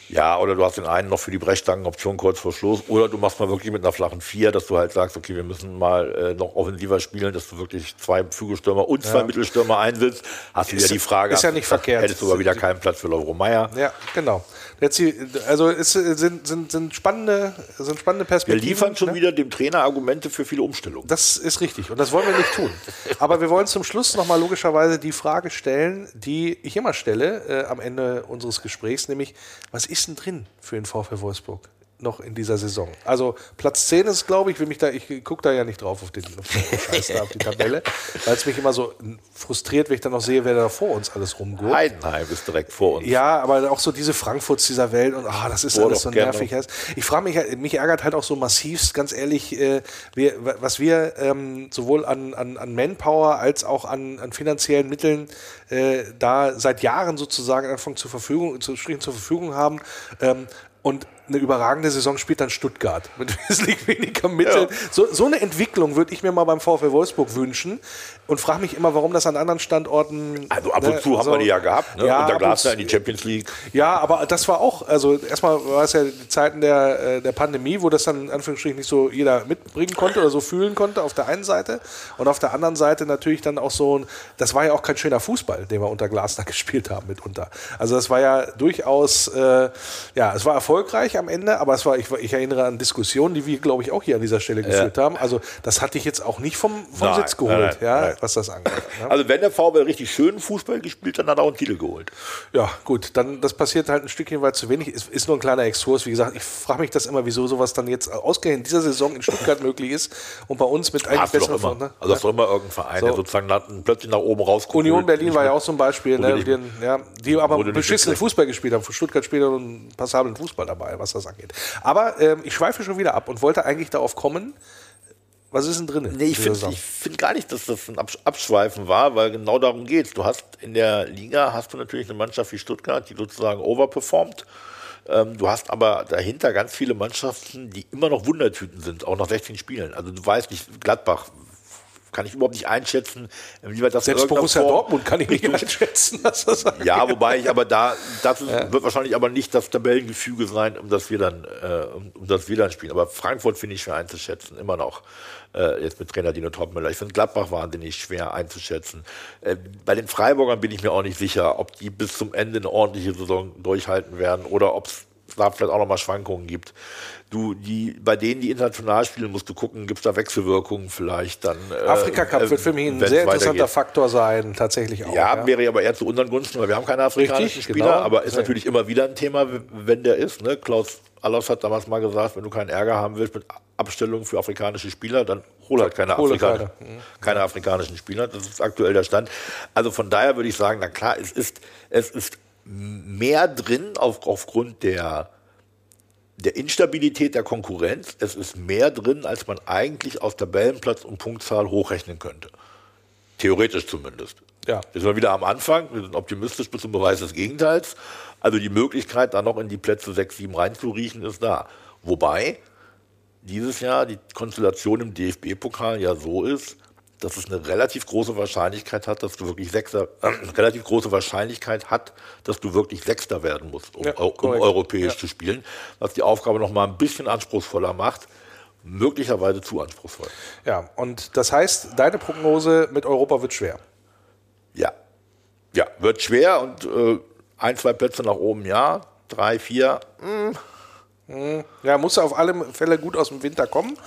Ja, oder du hast den einen noch für die Brechstangenoption kurz vor Schluss. Oder du machst mal wirklich mit einer flachen Vier, dass du halt sagst, okay, wir müssen mal äh, noch offensiver spielen, dass du wirklich zwei Flügelstürmer und zwei Mittelstürmer einsetzt. Hast du wieder die Frage, ist ja nicht verkehrt. hättest du aber wieder keinen Platz für Lovro Meyer. Ja, genau. Jetzt die, also es sind, sind, sind, spannende, sind spannende Wir Perspektiven. liefern schon ne? wieder dem Trainer Argumente für viele Umstellungen. Das ist richtig und das wollen wir nicht tun. Aber wir wollen zum Schluss nochmal logischerweise die Frage stellen, die ich immer stelle äh, am Ende unseres Gesprächs, nämlich, was ist denn drin für den VfL Wolfsburg noch in dieser Saison? Also Platz 10 ist, glaube ich, will mich da, ich gucke da ja nicht drauf auf den, auf den Scheiß da, auf die Tabelle, weil es mich immer so frustriert, wenn ich dann noch sehe, wer da vor uns alles rumgeht. Heidenheim ist direkt vor uns. Ja, aber auch so diese Frankfurts dieser Welt und ah, das ist Boah, alles so nervig. Ich frage mich, mich ärgert halt auch so massivst, ganz ehrlich, äh, wir, was wir ähm, sowohl an, an, an Manpower als auch an, an finanziellen Mitteln äh, da seit Jahren sozusagen Anfang zur Verfügung, zu, zur Verfügung haben. Ähm, und eine überragende Saison spielt dann Stuttgart mit wesentlich weniger Mitteln. Ja. So, so eine Entwicklung würde ich mir mal beim VfL Wolfsburg wünschen und frage mich immer, warum das an anderen Standorten. Also ab und ne, zu haben so- wir die ja gehabt. Ne? Ja, und da ab Glasner in die Champions League. ja, aber das war auch, also erstmal war es ja die Zeiten der, äh, der Pandemie, wo das dann in Anführungsstrichen nicht so jeder mitbringen konnte oder so fühlen konnte auf der einen Seite. Und auf der anderen Seite natürlich dann auch so ein, das war ja auch kein schöner Fußball, den wir unter Glasner gespielt haben mitunter. Also das war ja durchaus, äh, ja, es war erfolgreich am Ende, aber es war, ich, ich erinnere an Diskussionen, die wir, glaube ich, auch hier an dieser Stelle geführt haben. Also das hatte ich jetzt auch nicht vom, vom Nein, Sitz geholt, nein, nein, ja, was das angeht. Ne? Also wenn der VfL richtig schönen Fußball gespielt hat, dann hat er auch einen Titel geholt. Ja, gut, dann das passiert halt ein Stückchen weit zu wenig. Ist, ist nur ein kleiner Exkurs. Wie gesagt, ich frage mich das immer, wieso sowas dann jetzt ausgerechnet in dieser Saison in Stuttgart möglich ist und bei uns mit eigentlich doch besseren immer. Freunden. Also hast du immer irgendeinen Verein, So. der sozusagen nach, plötzlich nach oben rauskommt. Union Berlin war ja auch so ein Beispiel, ne, die, ja, die aber beschissenen. Fußball gespielt haben. Für Stuttgart spielt einen passablen Fußball dabei, was das angeht. Aber ähm, ich schweife schon wieder ab und wollte eigentlich darauf kommen, was ist denn drin? Nee, ich finde find gar nicht, dass das ein Absch- Abschweifen war, weil genau darum geht es. Du hast in der Liga hast du natürlich eine Mannschaft wie Stuttgart, die sozusagen overperformt. Ähm, du hast aber dahinter ganz viele Mannschaften, die immer noch Wundertüten sind, auch nach 16 Spielen. Also du weißt nicht, Gladbach kann ich überhaupt nicht einschätzen, inwieweit das in Selbst Borussia Form Dortmund kann ich nicht einschätzen, das. Ja, wobei ich aber da, das ist, wird wahrscheinlich aber nicht das Tabellengefüge sein, um das wir dann, äh, um, um das wir dann spielen. Aber Frankfurt finde ich schwer einzuschätzen, immer noch. Äh, jetzt mit Trainer Dino Topmüller. Ich finde Gladbach wahnsinnig schwer einzuschätzen. Äh, bei den Freiburgern bin ich mir auch nicht sicher, ob die bis zum Ende eine ordentliche Saison durchhalten werden oder ob es da vielleicht auch nochmal Schwankungen gibt. Du, die, bei denen, die international spielen, musst du gucken, gibt es da Wechselwirkungen vielleicht dann. äh, Afrika Cup äh, wird für mich ein sehr interessanter weitergeht. Faktor sein, tatsächlich auch. Ja, wäre aber eher zu unseren Gunsten, weil wir haben keine afrikanischen Richtig, Spieler, genau. aber ist Ja. natürlich immer wieder ein Thema, wenn der ist. Ne? Klaus Allers hat damals mal gesagt, wenn du keinen Ärger haben willst mit Abstellung für afrikanische Spieler, dann hol halt keine, Hole Afrikaner, keine. keine afrikanischen Spieler. Das ist aktuell der Stand. Also von daher würde ich sagen, na klar, es ist, es ist mehr drin auf, aufgrund der der Instabilität der Konkurrenz. Es ist mehr drin, als man eigentlich aus Tabellenplatz und Punktzahl hochrechnen könnte. Theoretisch zumindest. Ja. Wir sind wieder am Anfang, wir sind optimistisch bis zum Beweis des Gegenteils. Also die Möglichkeit, da noch in die Plätze 6, 7 reinzuriechen, ist da. Wobei dieses Jahr die Konstellation im DFB-Pokal ja so ist, dass es eine relativ große Wahrscheinlichkeit hat, dass du wirklich Sechster, äh, relativ große Wahrscheinlichkeit hat, dass du wirklich Sechster werden musst, um, Ja, um europäisch Ja. zu spielen, was die Aufgabe noch mal ein bisschen anspruchsvoller macht, möglicherweise zu anspruchsvoll. Ja, und das heißt, deine Prognose mit Europa wird schwer. Ja. Ja, wird schwer und äh, ein, zwei Plätze nach oben, ja. Drei, vier, mh, Ja, muss auf alle Fälle gut aus dem Winter kommen.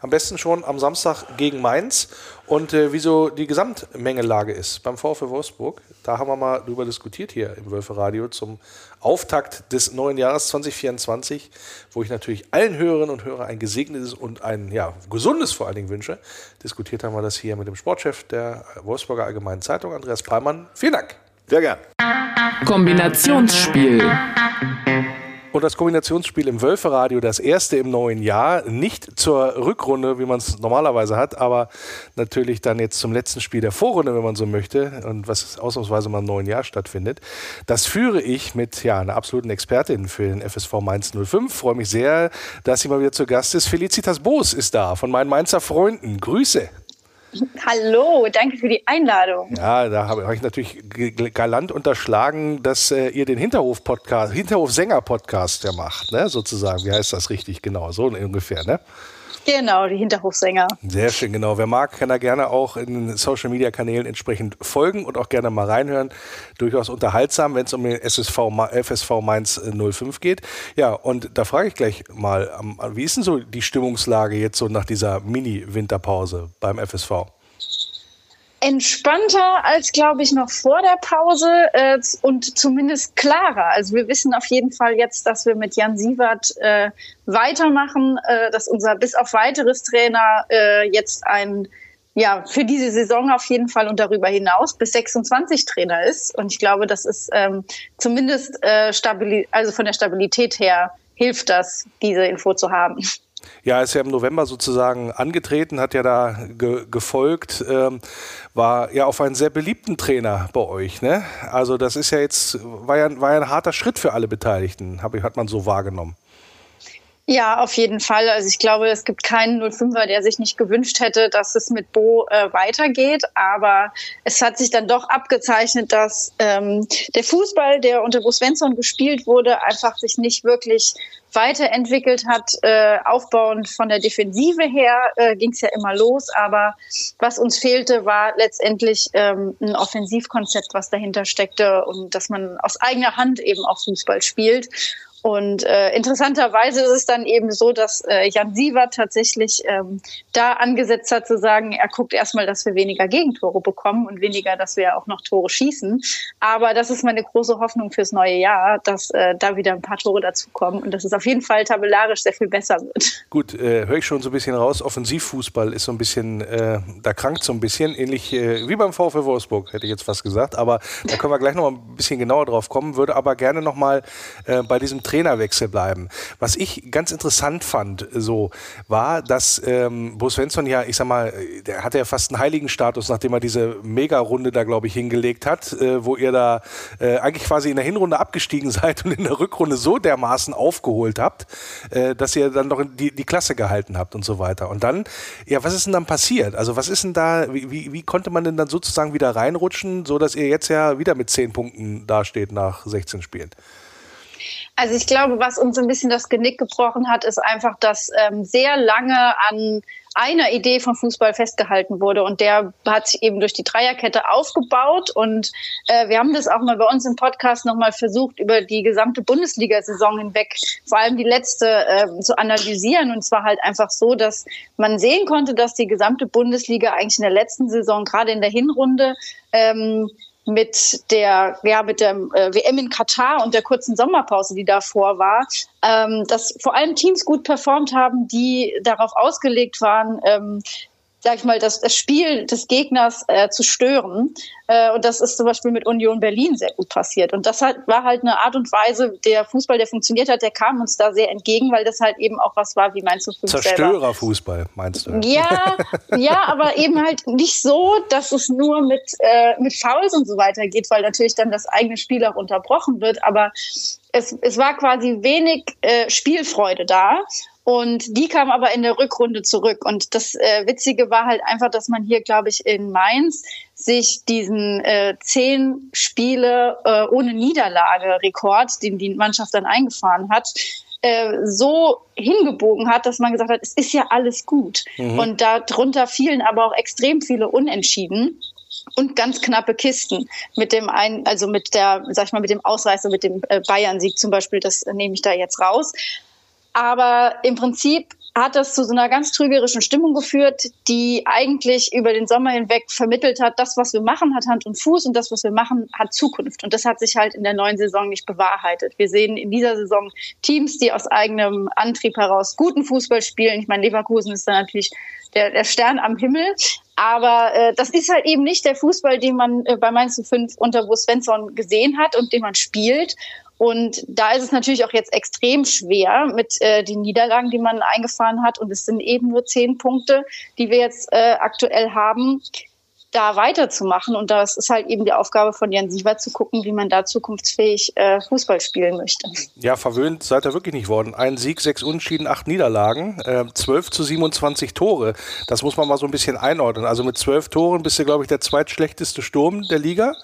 Am besten schon am Samstag gegen Mainz. Und äh, wieso die Gesamtmengelage ist beim VfW Wolfsburg, da haben wir mal drüber diskutiert hier im Wölfe Radio zum Auftakt des neuen Jahres 2024, wo ich natürlich allen Hörerinnen und Hörern ein gesegnetes und ein ja, gesundes vor allen Dingen wünsche. Diskutiert haben wir das hier mit dem Sportchef der Wolfsburger Allgemeinen Zeitung, Andreas Pallmann. Vielen Dank. Sehr gern. Kombinationsspiel. Und das Kombinationsspiel im Wölferadio, das erste im neuen Jahr, nicht zur Rückrunde, wie man es normalerweise hat, aber natürlich dann jetzt zum letzten Spiel der Vorrunde, wenn man so möchte, und was ausnahmsweise mal im neuen Jahr stattfindet. Das führe ich mit ja, einer absoluten Expertin für den FSV Mainz 05. Freue mich sehr, dass sie mal wieder zu Gast ist. Felicitas Boos ist da von meinen Mainzer Freunden. Grüße. Hallo, danke für die Einladung. Ja, da habe ich natürlich galant unterschlagen, dass äh, ihr den Hinterhof-Podcast, Hinterhof-Sänger-Podcast ja macht, ne? sozusagen. Wie heißt das richtig genau? So ungefähr, ne? Genau, die Hinterhofsänger. Sehr schön, genau. Wer mag, kann da gerne auch in Social Media Kanälen entsprechend folgen und auch gerne mal reinhören. Durchaus unterhaltsam, wenn es um den SSV, FSV Mainz 05 geht. Ja, und da frage ich gleich mal, wie ist denn so die Stimmungslage jetzt so nach dieser Mini-Winterpause beim FSV? Entspannter als, glaube ich, noch vor der Pause äh, und zumindest klarer. Also wir wissen auf jeden Fall jetzt, dass wir mit Jan Sievert äh, weitermachen, äh, dass unser bis auf weiteres Trainer äh, jetzt ein ja, für diese Saison auf jeden Fall und darüber hinaus bis 26 Trainer ist. Und ich glaube, das ist ähm, zumindest äh, stabil, also von der Stabilität her hilft das, diese Info zu haben. Ja, ist ja im November sozusagen angetreten, hat ja da ge gefolgt, ähm, war ja auf einen sehr beliebten Trainer bei euch. Ne? Also das ist ja jetzt, war ja, war ja ein harter Schritt für alle Beteiligten, hab, hat man so wahrgenommen. Ja, auf jeden Fall. Also ich glaube, es gibt keinen 05er, der sich nicht gewünscht hätte, dass es mit Bo äh, weitergeht. Aber es hat sich dann doch abgezeichnet, dass ähm, der Fußball, der unter Bo Svensson gespielt wurde, einfach sich nicht wirklich weiterentwickelt hat. Äh, aufbauend von der Defensive her äh, ging es ja immer los. Aber was uns fehlte, war letztendlich ähm, ein Offensivkonzept, was dahinter steckte und dass man aus eigener Hand eben auch Fußball spielt. Und äh, interessanterweise ist es dann eben so, dass äh, Jan Sievert tatsächlich ähm, da angesetzt hat zu sagen, er guckt erstmal, dass wir weniger Gegentore bekommen und weniger, dass wir auch noch Tore schießen. Aber das ist meine große Hoffnung fürs neue Jahr, dass äh, da wieder ein paar Tore dazukommen und dass es auf jeden Fall tabellarisch sehr viel besser wird. Gut, äh, höre ich schon so ein bisschen raus. Offensivfußball ist so ein bisschen, äh, da krankt so ein bisschen, ähnlich äh, wie beim VfL Wolfsburg, hätte ich jetzt fast gesagt. Aber da können wir gleich noch mal ein bisschen genauer drauf kommen. Würde aber gerne noch mal äh, bei diesem Trainerwechsel bleiben. Was ich ganz interessant fand, so war, dass ähm, Bo Svensson ja, ich sag mal, der hatte ja fast einen Heiligenstatus, nachdem er diese Mega-Runde da, glaube ich, hingelegt hat, äh, wo ihr da äh, eigentlich quasi in der Hinrunde abgestiegen seid und in der Rückrunde so dermaßen aufgeholt habt, äh, dass ihr dann noch die, die Klasse gehalten habt und so weiter. Und dann, ja, was ist denn dann passiert? Also was ist denn da, wie, wie, konnte man denn dann sozusagen wieder reinrutschen, so dass ihr jetzt ja wieder mit zehn Punkten dasteht nach 16 Spielen? Also ich glaube, was uns ein bisschen das Genick gebrochen hat, ist einfach, dass ähm, sehr lange an einer Idee vom Fußball festgehalten wurde und der hat sich eben durch die Dreierkette aufgebaut und äh, wir haben das auch mal bei uns im Podcast nochmal versucht, über die gesamte Bundesliga-Saison hinweg, vor allem die letzte, äh, zu analysieren. Und zwar halt einfach so, dass man sehen konnte, dass die gesamte Bundesliga eigentlich in der letzten Saison, gerade in der Hinrunde, ähm, mit der, ja, mit der äh, WM in Katar und der kurzen Sommerpause, die davor war, ähm, dass vor allem Teams gut performt haben, die darauf ausgelegt waren, ähm, sag ich mal, das, das Spiel des Gegners äh, zu stören. Äh, und das ist zum Beispiel mit Union Berlin sehr gut passiert. Und das halt, war halt eine Art und Weise, der Fußball, der funktioniert hat, der kam uns da sehr entgegen, weil das halt eben auch was war, wie meinst du Zerstörerfußball, meinst du? Ja, ja, aber eben halt nicht so, dass es nur mit, äh, mit Fouls und so weiter geht, weil natürlich dann das eigene Spiel auch unterbrochen wird. Aber es, es war quasi wenig äh, Spielfreude da. Und die kam aber in der Rückrunde zurück. Und das äh, Witzige war halt einfach, dass man hier, glaube ich, in Mainz sich diesen äh, zehn Spiele äh, ohne Niederlage-Rekord, den die Mannschaft dann eingefahren hat, äh, so hingebogen hat, dass man gesagt hat, es ist ja alles gut. Mhm. Und darunter fielen aber auch extrem viele Unentschieden und ganz knappe Kisten mit dem ein, also mit der, sag ich mal, mit dem Ausreißer, mit dem äh, Bayern-Sieg zum Beispiel, das nehme ich da jetzt raus. Aber im Prinzip hat das zu so einer ganz trügerischen Stimmung geführt, die eigentlich über den Sommer hinweg vermittelt hat, das, was wir machen, hat Hand und Fuß und das, was wir machen, hat Zukunft. Und das hat sich halt in der neuen Saison nicht bewahrheitet. Wir sehen in dieser Saison Teams, die aus eigenem Antrieb heraus guten Fußball spielen. Ich meine, Leverkusen ist da natürlich der, der Stern am Himmel. Aber äh, das ist halt eben nicht der Fußball, den man äh, bei Mainz 05 unter Bo Svensson gesehen hat und den man spielt. Und da ist es natürlich auch jetzt extrem schwer mit äh, den Niederlagen, die man eingefahren hat. Und es sind eben nur zehn Punkte, die wir jetzt äh, aktuell haben da weiterzumachen. Und das ist halt eben die Aufgabe von Jan Siever zu gucken, wie man da zukunftsfähig äh, Fußball spielen möchte. Ja, verwöhnt seid ihr wirklich nicht worden. Ein Sieg, sechs Unentschieden, acht Niederlagen, äh, 12 zu 27 Tore. Das muss man mal so ein bisschen einordnen. Also mit zwölf Toren bist du, glaube ich, der zweitschlechteste Sturm der Liga.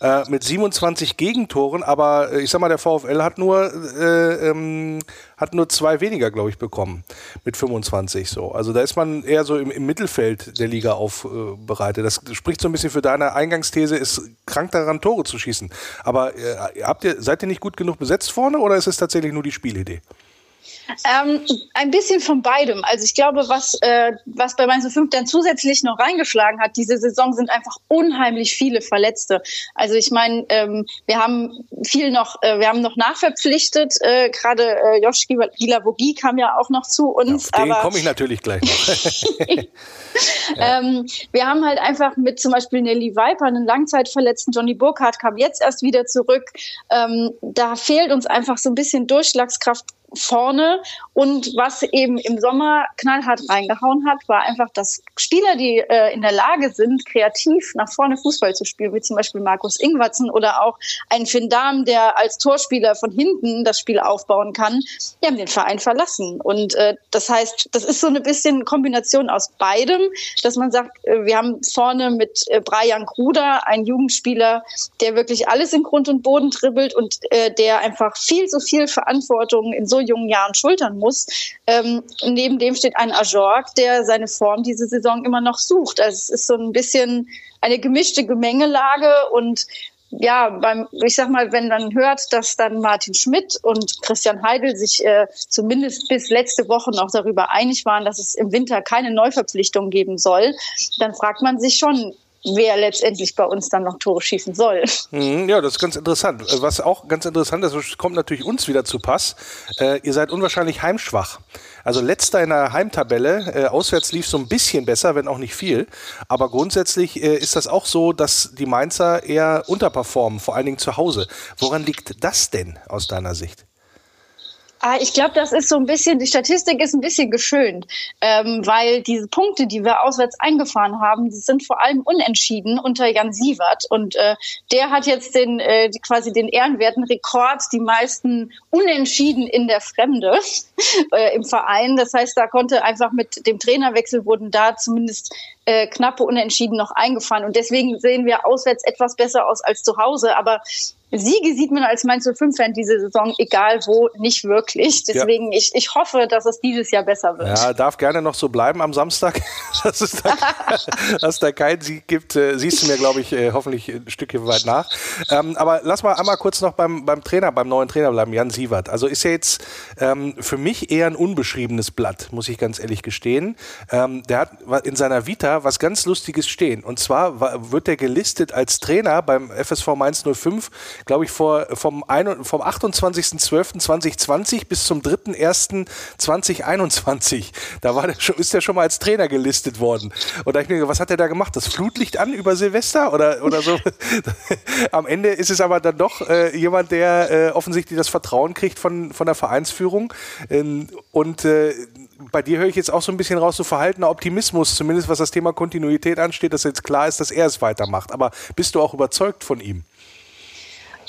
Äh, mit 27 Gegentoren, aber äh, ich sag mal, der VfL hat nur äh, ähm, hat nur zwei weniger, glaube ich, bekommen mit 25 so. Also da ist man eher so im, im Mittelfeld der Liga aufbereitet. das spricht so ein bisschen für deine Eingangsthese, ist krank daran, Tore zu schießen. Aber äh, habt ihr, seid ihr nicht gut genug besetzt vorne oder ist es tatsächlich nur die Spielidee? Ähm, ein bisschen von beidem. Also ich glaube, was, äh, was bei Mainz 5 dann zusätzlich noch reingeschlagen hat, diese Saison sind einfach unheimlich viele Verletzte. Also ich meine, ähm, wir haben viel noch, äh, wir haben noch nachverpflichtet. Äh, Gerade äh, Joschki Gilavogi kam ja auch noch zu uns. Ja, auf den komme ich natürlich gleich noch. ähm, wir haben halt einfach mit zum Beispiel Nelly Viper, einen Langzeitverletzten, Johnny Burkhardt kam jetzt erst wieder zurück. Ähm, da fehlt uns einfach so ein bisschen Durchschlagskraft vorne. Und was eben im Sommer knallhart reingehauen hat, war einfach, dass Spieler, die äh, in der Lage sind, kreativ nach vorne Fußball zu spielen, wie zum Beispiel Markus Ingwatzen oder auch ein Finn Dahm, der als Torspieler von hinten das Spiel aufbauen kann, die haben den Verein verlassen. Und äh, das heißt, das ist so eine bisschen Kombination aus beidem, dass man sagt, äh, wir haben vorne mit äh, Brian Kruder einen Jugendspieler, der wirklich alles in Grund und Boden dribbelt und äh, der einfach viel zu viel Verantwortung in so jungen Jahren schultern muss. Ähm, neben dem steht ein Ajorg, der seine Form diese Saison immer noch sucht. Also es ist so ein bisschen eine gemischte Gemengelage und ja, beim, ich sag mal, wenn man hört, dass dann Martin Schmidt und Christian Heidel sich äh, zumindest bis letzte Woche noch darüber einig waren, dass es im Winter keine Neuverpflichtung geben soll, dann fragt man sich schon, wer letztendlich bei uns dann noch Tore schießen soll. Mhm, ja, das ist ganz interessant. Was auch ganz interessant ist, kommt natürlich uns wieder zu Pass. Äh, ihr seid unwahrscheinlich heimschwach. Also letzter in der Heimtabelle. Äh, auswärts lief so ein bisschen besser, wenn auch nicht viel. Aber grundsätzlich äh, ist das auch so, dass die Mainzer eher unterperformen, vor allen Dingen zu Hause. Woran liegt das denn aus deiner Sicht? Ah, ich glaube, das ist so ein bisschen, die Statistik ist ein bisschen geschönt, ähm, weil diese Punkte, die wir auswärts eingefahren haben, die sind vor allem unentschieden unter Jan Sievert. Und äh, der hat jetzt den äh, quasi den ehrenwerten Rekord, die meisten Unentschieden in der Fremde äh, im Verein. Das heißt, da konnte einfach mit dem Trainerwechsel wurden da zumindest äh, knappe Unentschieden noch eingefahren. Und deswegen sehen wir auswärts etwas besser aus als zu Hause. Aber Siege sieht man als Mainz 05-Fan diese Saison, egal wo, nicht wirklich. Deswegen, ja. ich, ich hoffe, dass es dieses Jahr besser wird. Ja, darf gerne noch so bleiben am Samstag, dass es da, dass da keinen Sieg gibt. Äh, siehst du mir, glaube ich, äh, hoffentlich ein Stückchen weit nach. Ähm, aber lass mal einmal kurz noch beim, beim Trainer, beim neuen Trainer bleiben, Jan Sievert. Also ist ja jetzt ähm, für mich eher ein unbeschriebenes Blatt, muss ich ganz ehrlich gestehen. Ähm, der hat in seiner Vita was ganz Lustiges stehen. Und zwar wird er gelistet als Trainer beim FSV Mainz 05 glaube ich, vor, vom, vom 28.12.2020 bis zum 3.1.2021. Da war der schon, ist er schon mal als Trainer gelistet worden. Und da ich mir was hat er da gemacht? Das Flutlicht an über Silvester oder, oder so? Am Ende ist es aber dann doch äh, jemand, der äh, offensichtlich das Vertrauen kriegt von, von der Vereinsführung. Ähm, und äh, bei dir höre ich jetzt auch so ein bisschen raus, so verhaltener Optimismus, zumindest was das Thema Kontinuität ansteht, dass jetzt klar ist, dass er es weitermacht. Aber bist du auch überzeugt von ihm?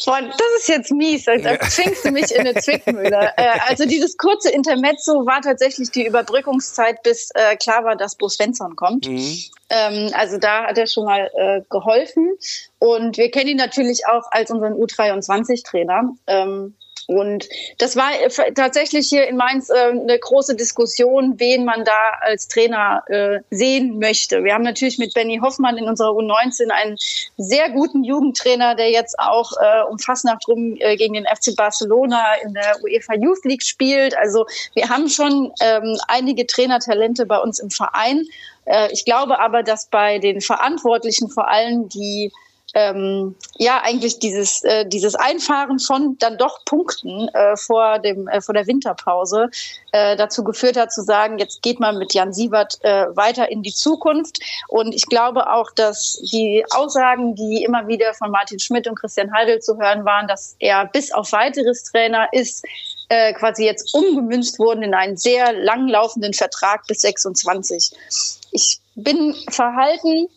Boah, das ist jetzt mies. Da zwingst du mich in eine Zwickmühle. Äh, also dieses kurze Intermezzo war tatsächlich die Überbrückungszeit, bis äh, klar war, dass Bo Svensson kommt. Mhm. Ähm, also da hat er schon mal äh, geholfen. Und wir kennen ihn natürlich auch als unseren U23-Trainer. Ähm, Und das war äh, tatsächlich hier in Mainz äh, eine große Diskussion, wen man da als Trainer äh, sehen möchte. Wir haben natürlich mit Benny Hoffmann in unserer U19 einen sehr guten Jugendtrainer, der jetzt auch äh, um Fastnacht rum äh, gegen den FC Barcelona in der UEFA Youth League spielt. Also wir haben schon ähm, einige Trainertalente bei uns im Verein. Äh, ich glaube aber, dass bei den Verantwortlichen vor allem die ähm, ja eigentlich dieses äh, dieses Einfahren von dann doch Punkten äh, vor dem äh, vor der Winterpause äh, dazu geführt hat zu sagen, jetzt geht man mit Jan Siebert äh, weiter in die Zukunft und ich glaube auch, dass die Aussagen, die immer wieder von Martin Schmidt und Christian Heidel zu hören waren, dass er bis auf weiteres Trainer ist, äh, quasi jetzt umgemünzt wurden in einen sehr langlaufenden Vertrag bis 26. Ich bin verhalten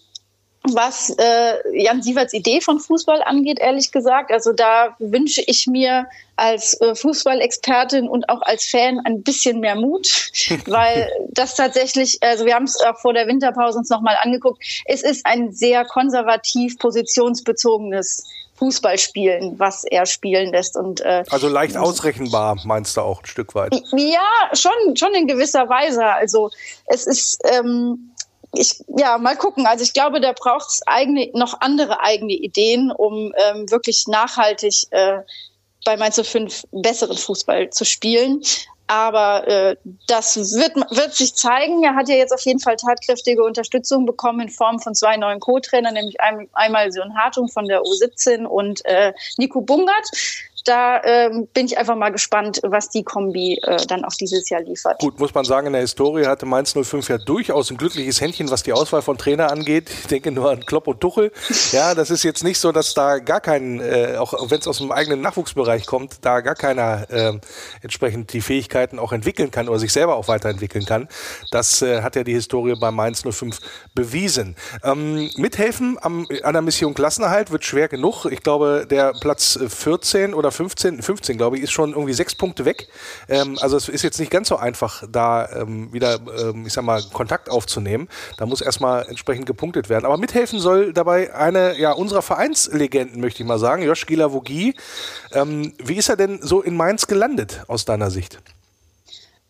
was äh, Jan Sieverts Idee von Fußball angeht, ehrlich gesagt. Also da wünsche ich mir als äh, Fußballexpertin und auch als Fan ein bisschen mehr Mut, weil das tatsächlich, also wir haben es auch vor der Winterpause uns nochmal angeguckt, es ist ein sehr konservativ positionsbezogenes Fußballspielen, was er spielen lässt. Und, äh, also leicht ausrechenbar, meinst du auch ein Stück weit? Ja, schon, schon in gewisser Weise. Also es ist ähm, ich, ja, mal gucken. Also ich glaube, da braucht es noch andere eigene Ideen, um ähm, wirklich nachhaltig äh, bei Mainz 05 besseren Fußball zu spielen. Aber äh, das wird, wird sich zeigen. Er hat ja jetzt auf jeden Fall tatkräftige Unterstützung bekommen in Form von zwei neuen Co-Trainern, nämlich ein, einmal Sion Hartung von der U17 und äh, Nico Bungert da ähm, bin ich einfach mal gespannt, was die Kombi äh, dann auch dieses Jahr liefert. Gut, muss man sagen, in der Historie hatte Mainz 05 ja durchaus ein glückliches Händchen, was die Auswahl von Trainer angeht. Ich denke nur an Klopp und Tuchel. Ja, das ist jetzt nicht so, dass da gar kein, äh, auch wenn es aus dem eigenen Nachwuchsbereich kommt, da gar keiner äh, entsprechend die Fähigkeiten auch entwickeln kann oder sich selber auch weiterentwickeln kann. Das äh, hat ja die Historie bei Mainz 05 bewiesen. Ähm, mithelfen am, an der Mission Klassenerhalt wird schwer genug. Ich glaube, der Platz 14 oder 15, 15 glaube ich, ist schon irgendwie sechs Punkte weg. Ähm, also es ist jetzt nicht ganz so einfach, da ähm, wieder, ähm, ich sag mal, Kontakt aufzunehmen. Da muss erstmal entsprechend gepunktet werden. Aber mithelfen soll dabei eine ja, unserer Vereinslegenden, möchte ich mal sagen, Josh Gilavogi. Ähm, wie ist er denn so in Mainz gelandet aus deiner Sicht?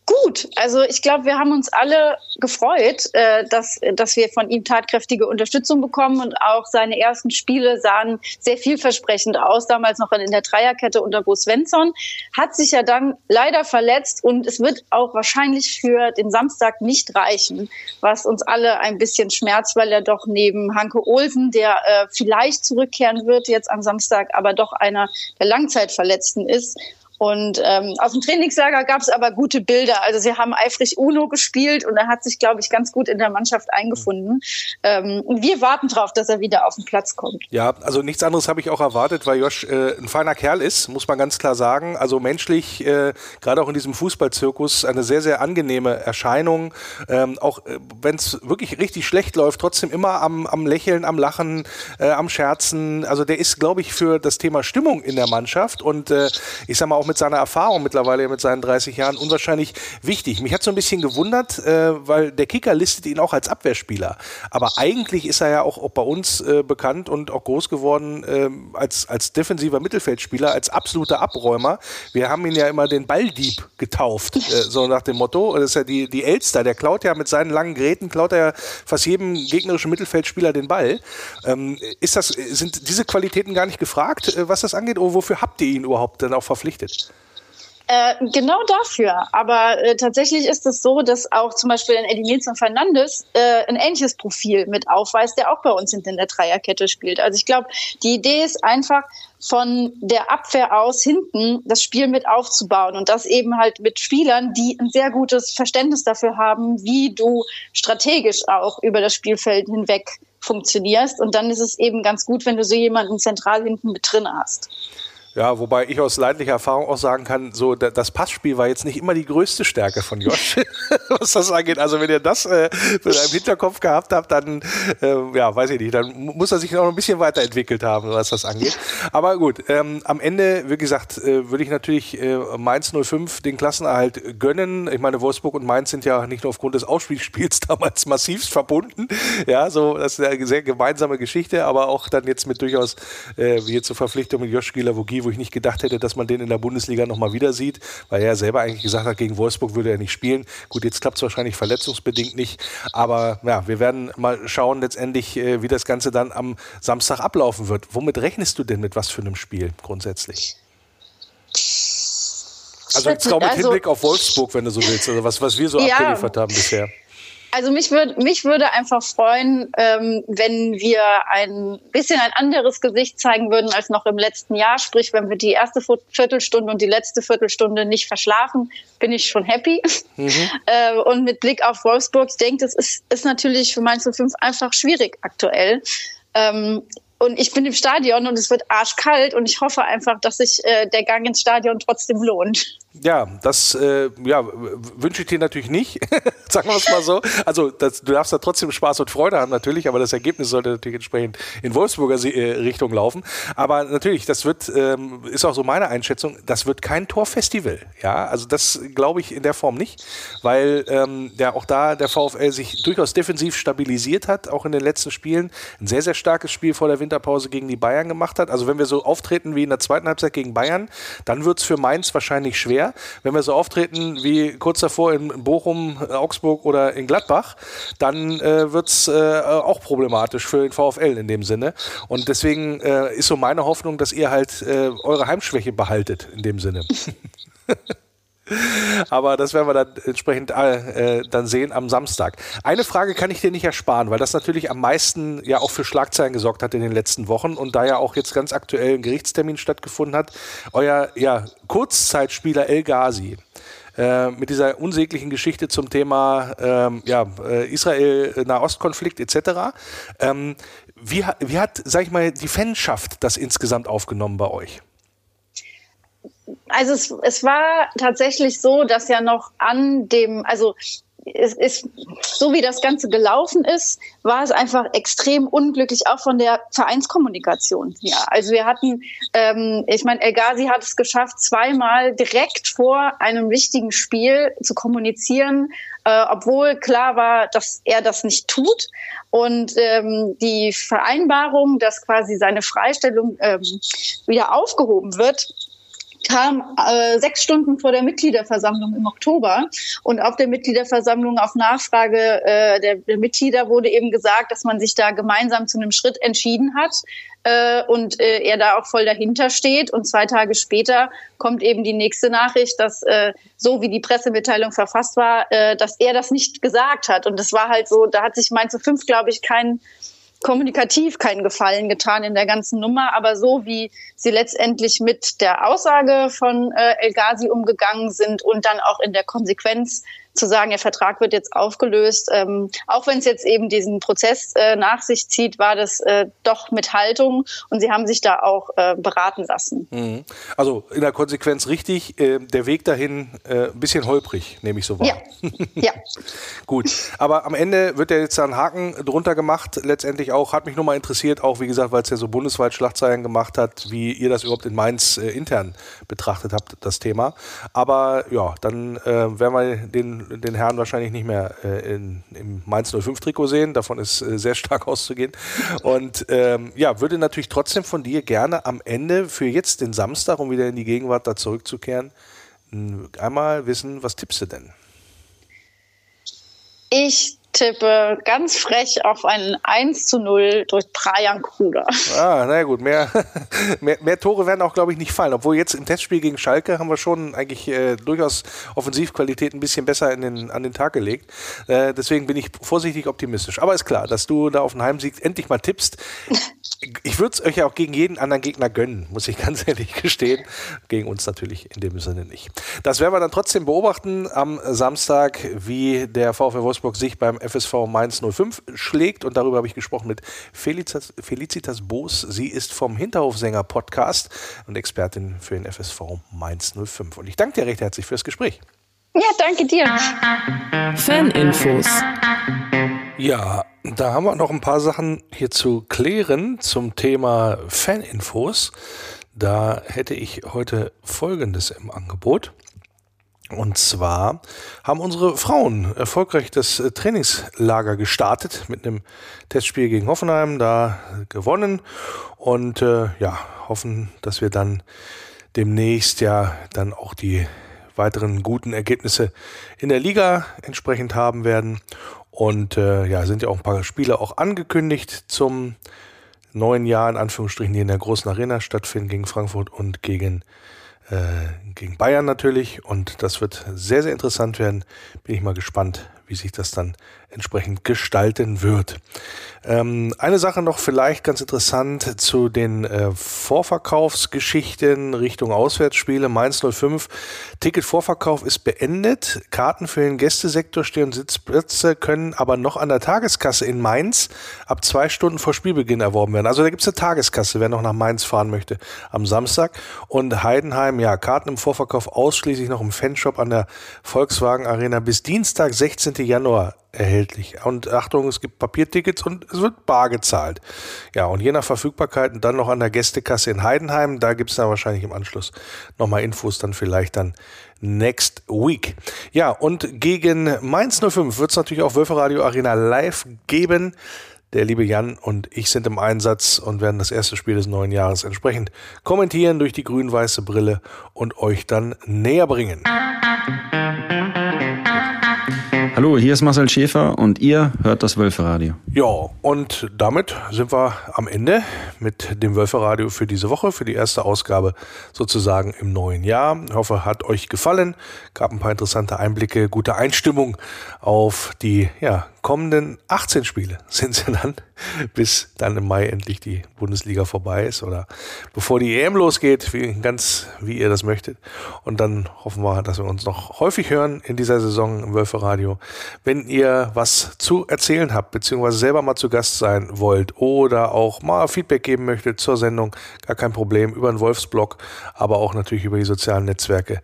Gut, also ich glaube, wir haben uns alle gefreut, äh, dass, dass wir von ihm tatkräftige Unterstützung bekommen und auch seine ersten Spiele sahen sehr vielversprechend aus, damals noch in der Dreierkette unter Bo Svensson, hat sich ja dann leider verletzt und es wird auch wahrscheinlich für den Samstag nicht reichen, was uns alle ein bisschen schmerzt, weil er doch neben Hanke Olsen, der äh, vielleicht zurückkehren wird jetzt am Samstag, aber doch einer der Langzeitverletzten ist und ähm, aus dem Trainingslager gab es aber gute Bilder. Also sie haben eifrig Uno gespielt und er hat sich, glaube ich, ganz gut in der Mannschaft eingefunden. Ähm, und wir warten darauf, dass er wieder auf den Platz kommt. Ja, also nichts anderes habe ich auch erwartet, weil Josh äh, ein feiner Kerl ist, muss man ganz klar sagen. Also menschlich, äh, gerade auch in diesem Fußballzirkus, eine sehr, sehr angenehme Erscheinung. Ähm, auch äh, wenn es wirklich richtig schlecht läuft, trotzdem immer am, am Lächeln, am Lachen, äh, am Scherzen. Also der ist, glaube ich, für das Thema Stimmung in der Mannschaft und äh, ich sag mal auch mit mit seiner Erfahrung mittlerweile mit seinen 30 Jahren unwahrscheinlich wichtig. Mich hat so ein bisschen gewundert, äh, weil der Kicker listet ihn auch als Abwehrspieler. Aber eigentlich ist er ja auch, auch bei uns äh, bekannt und auch groß geworden äh, als, als defensiver Mittelfeldspieler, als absoluter Abräumer. Wir haben ihn ja immer den Balldieb getauft, äh, so nach dem Motto. Das ist ja die, die Elster, der klaut ja mit seinen langen Gräten, klaut er ja fast jedem gegnerischen Mittelfeldspieler den Ball. Ähm, ist das, sind diese Qualitäten gar nicht gefragt, äh, was das angeht? Oder wofür habt ihr ihn überhaupt dann auch verpflichtet? Äh, genau dafür. Aber äh, tatsächlich ist es so, dass auch zum Beispiel ein Eddie Nilsson Fernandes äh, ein ähnliches Profil mit aufweist, der auch bei uns hinten in der Dreierkette spielt. Also ich glaube, die Idee ist einfach, von der Abwehr aus hinten das Spiel mit aufzubauen und das eben halt mit Spielern, die ein sehr gutes Verständnis dafür haben, wie du strategisch auch über das Spielfeld hinweg funktionierst. Und dann ist es eben ganz gut, wenn du so jemanden zentral hinten mit drin hast. Ja, wobei ich aus leidlicher Erfahrung auch sagen kann, so das Passspiel war jetzt nicht immer die größte Stärke von Josh, was das angeht. Also wenn ihr das äh, im Hinterkopf gehabt habt, dann äh, ja, weiß ich nicht, dann muss er sich noch ein bisschen weiterentwickelt haben, was das angeht. Aber gut, ähm, am Ende, wie gesagt, äh, würde ich natürlich äh, Mainz 05 den Klassenerhalt gönnen. Ich meine, Wolfsburg und Mainz sind ja nicht nur aufgrund des Ausspielspiels damals massivst verbunden. Ja, so das ist eine sehr gemeinsame Geschichte, aber auch dann jetzt mit durchaus äh, wie jetzt zur Verpflichtung mit Josh Gilavogi Spiel, wo ich nicht gedacht hätte, dass man den in der Bundesliga nochmal wieder sieht, weil er selber eigentlich gesagt hat, gegen Wolfsburg würde er nicht spielen. Gut, jetzt klappt es wahrscheinlich verletzungsbedingt nicht, aber ja, wir werden mal schauen letztendlich, äh, wie das Ganze dann am Samstag ablaufen wird. Womit rechnest du denn mit was für einem Spiel grundsätzlich? Also jetzt auch mit also, Hinblick auf Wolfsburg, wenn du so willst, also was, was wir so ja, abgeliefert haben bisher. Also mich, würd, mich würde einfach freuen, ähm, wenn wir ein bisschen ein anderes Gesicht zeigen würden als noch im letzten Jahr. Sprich, wenn wir die erste Viertelstunde und die letzte Viertelstunde nicht verschlafen, bin ich schon happy. Mhm. Äh, und mit Blick auf Wolfsburg, ich denke, das ist, ist natürlich für Mainz 05 einfach schwierig aktuell. Ähm, und ich bin im Stadion und es wird arschkalt und ich hoffe einfach, dass sich äh, der Gang ins Stadion trotzdem lohnt. Ja, das äh, ja, wünsche ich dir natürlich nicht, sagen wir es mal so. Also das, du darfst da trotzdem Spaß und Freude haben natürlich, aber das Ergebnis sollte natürlich entsprechend in Wolfsburger äh, Richtung laufen. Aber natürlich, das wird, ähm, ist auch so meine Einschätzung, das wird kein Torfestival. Ja, also das glaube ich in der Form nicht, weil ähm, ja auch da der VfL sich durchaus defensiv stabilisiert hat, auch in den letzten Spielen. Ein sehr, sehr starkes Spiel vor der Winterpause gegen die Bayern gemacht hat. Also wenn wir so auftreten wie in der zweiten Halbzeit gegen Bayern, dann wird es für Mainz wahrscheinlich schwer schwer. Wenn wir so auftreten wie kurz davor in Bochum, äh, Augsburg oder in Gladbach, dann äh, wird es äh, auch problematisch für den VfL in dem Sinne. Und deswegen äh, ist so meine Hoffnung, dass ihr halt äh, eure Heimschwäche behaltet in dem Sinne. Aber das werden wir dann entsprechend äh, dann sehen am Samstag. Eine Frage kann ich dir nicht ersparen, weil das natürlich am meisten ja auch für Schlagzeilen gesorgt hat in den letzten Wochen und da ja auch jetzt ganz aktuell ein Gerichtstermin stattgefunden hat. Euer ja, Kurzzeitspieler El Ghazi. Äh, mit dieser unsäglichen Geschichte zum Thema ähm, ja, äh, Israel-Nahostkonflikt etc. Ähm, wie, wie hat, sag ich mal, die Fanschaft das insgesamt aufgenommen bei euch? Also es, es war tatsächlich so, dass ja noch an dem, also es ist, so wie das Ganze gelaufen ist, war es einfach extrem unglücklich, auch von der Vereinskommunikation. Ja, also wir hatten, ähm, ich meine, El Ghazi hat es geschafft, zweimal direkt vor einem wichtigen Spiel zu kommunizieren, äh, obwohl klar war, dass er das nicht tut. Und ähm, die Vereinbarung, dass quasi seine Freistellung ähm, wieder aufgehoben wird, kam äh, sechs Stunden vor der Mitgliederversammlung im Oktober. Und auf der Mitgliederversammlung auf Nachfrage äh, der, der Mitglieder wurde eben gesagt, dass man sich da gemeinsam zu einem Schritt entschieden hat äh, und äh, er da auch voll dahinter steht. Und zwei Tage später kommt eben die nächste Nachricht, dass äh, so wie die Pressemitteilung verfasst war, äh, dass er das nicht gesagt hat. Und das war halt so, da hat sich Mainz 5, glaube ich, kein kommunikativ keinen Gefallen getan in der ganzen Nummer, aber so wie sie letztendlich mit der Aussage von äh, El Ghazi umgegangen sind und dann auch in der Konsequenz zu sagen, der Vertrag wird jetzt aufgelöst, ähm, auch wenn es jetzt eben diesen Prozess äh, nach sich zieht, war das äh, doch mit Haltung und sie haben sich da auch äh, beraten lassen. Mhm. Also in der Konsequenz richtig, äh, der Weg dahin äh, ein bisschen holprig, nehme ich so wahr. Ja. ja. Gut, aber am Ende wird ja jetzt da ein Haken drunter gemacht, letztendlich auch, hat mich nur mal interessiert, auch wie gesagt, weil es ja so bundesweit Schlagzeilen gemacht hat, wie ihr das überhaupt in Mainz äh, intern betrachtet habt, das Thema. Aber ja, dann werden wir den den Herrn wahrscheinlich nicht mehr äh, in, im Mainz 05 Trikot sehen. Davon ist äh, sehr stark auszugehen. Und ähm, ja, würde natürlich trotzdem von dir gerne am Ende für jetzt den Samstag, um wieder in die Gegenwart da zurückzukehren, einmal wissen, was tippst du denn? Ich tippe ganz frech auf ein 1 zu 0 durch Brian Kruder. Ah, na gut, mehr, mehr, mehr Tore werden auch, glaube ich, nicht fallen. Obwohl jetzt im Testspiel gegen Schalke haben wir schon eigentlich äh, durchaus Offensivqualität ein bisschen besser in den, an den Tag gelegt. Äh, deswegen bin ich vorsichtig optimistisch. Aber ist klar, dass du da auf den Heimsieg endlich mal tippst. Ich würde es euch ja auch gegen jeden anderen Gegner gönnen, muss ich ganz ehrlich gestehen. Gegen uns natürlich in dem Sinne nicht. Das werden wir dann trotzdem beobachten am Samstag, wie der VfL Wolfsburg sich beim FSV Mainz 05 schlägt. Und darüber habe ich gesprochen mit Felicitas, Felicitas Boos. Sie ist vom Hinterhofsänger Podcast und Expertin für den FSV Mainz 05. Und ich danke dir recht herzlich fürs Gespräch. Ja, danke dir. Faninfos. Ja, da haben wir noch ein paar Sachen hier zu klären zum Thema Faninfos. Da hätte ich heute Folgendes im Angebot. Und zwar haben unsere Frauen erfolgreich das Trainingslager gestartet mit einem Testspiel gegen Hoffenheim, da gewonnen und äh, ja, hoffen, dass wir dann demnächst ja dann auch die weiteren guten Ergebnisse in der Liga entsprechend haben werden. Und äh, ja, sind ja auch ein paar Spiele auch angekündigt zum neuen Jahr, in Anführungsstrichen, die in der großen Arena stattfinden gegen Frankfurt und gegen äh, gegen Bayern natürlich. Und das wird sehr, sehr interessant werden. Bin ich mal gespannt, wie sich das dann entsprechend gestalten wird. Ähm, eine Sache noch vielleicht ganz interessant zu den äh, Vorverkaufsgeschichten Richtung Auswärtsspiele. Mainz 05. Ticketvorverkauf ist beendet. Karten für den Gästesektor stehen Sitzplätze, können aber noch an der Tageskasse in Mainz ab zwei Stunden vor Spielbeginn erworben werden. Also da gibt es eine Tageskasse, wer noch nach Mainz fahren möchte am Samstag. Und Heidenheim, ja, Karten im Vorverkauf ausschließlich noch im Fanshop an der Volkswagen Arena bis Dienstag, 16. Januar erhältlich. Und Achtung, es gibt Papiertickets und es wird bar gezahlt. Ja, und je nach Verfügbarkeit und dann noch an der Gästekasse in Heidenheim, da gibt es dann wahrscheinlich im Anschluss nochmal Infos, dann vielleicht dann next week. Ja, und gegen Mainz 05 wird es natürlich auch Wölferadio Arena live geben. Der liebe Jan und ich sind im Einsatz und werden das erste Spiel des neuen Jahres entsprechend kommentieren durch die grün-weiße Brille und euch dann näher bringen. Hallo, hier ist Marcel Schäfer und ihr hört das Wölferadio. Ja, und damit sind wir am Ende mit dem Wölferadio für diese Woche, für die erste Ausgabe sozusagen im neuen Jahr. Ich hoffe, hat euch gefallen. Gab ein paar interessante Einblicke, gute Einstimmung auf die ja, kommenden 18 Spiele sind sie dann, bis dann im Mai endlich die Bundesliga vorbei ist oder bevor die EM losgeht, wie, ganz wie ihr das möchtet. Und dann hoffen wir, dass wir uns noch häufig hören in dieser Saison im Wölferadio. Wenn ihr was zu erzählen habt, beziehungsweise selber mal zu Gast sein wollt oder auch mal Feedback geben möchtet zur Sendung, gar kein Problem, über den Wolfsblog, aber auch natürlich über die sozialen Netzwerke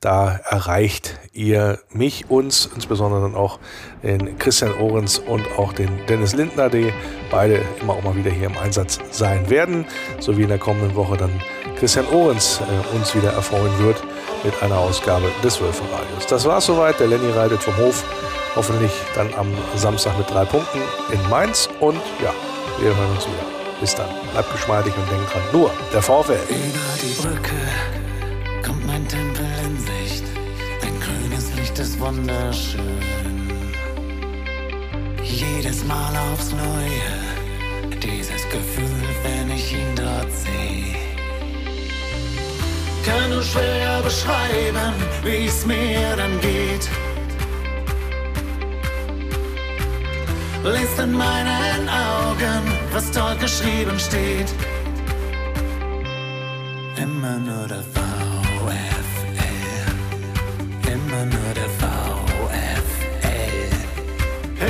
da erreicht ihr mich, uns, insbesondere dann auch den Christian Ohrens und auch den Dennis Lindner, die beide immer auch mal wieder hier im Einsatz sein werden, sowie in der kommenden Woche dann Christian Ohrens äh, uns wieder erfreuen wird mit einer Ausgabe des Wölferradios. Das war's soweit. Der Lenny reitet vom Hof. Hoffentlich dann am Samstag mit drei Punkten in Mainz. Und ja, wir hören uns wieder. Bis dann. Bleibt geschmeidig und denkt dran. Nur der VfL. Über die Brücke kommt mein Tempel ist wunderschön. Jedes Mal aufs Neue, dieses Gefühl, wenn ich ihn dort sehe. Kann nur schwer beschreiben, wie es mir dann geht. Lest in meinen Augen, was dort geschrieben steht. Immer nur der immer nur der VfL.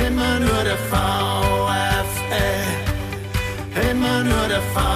Immer nur der VfL. Immer nur der VfL.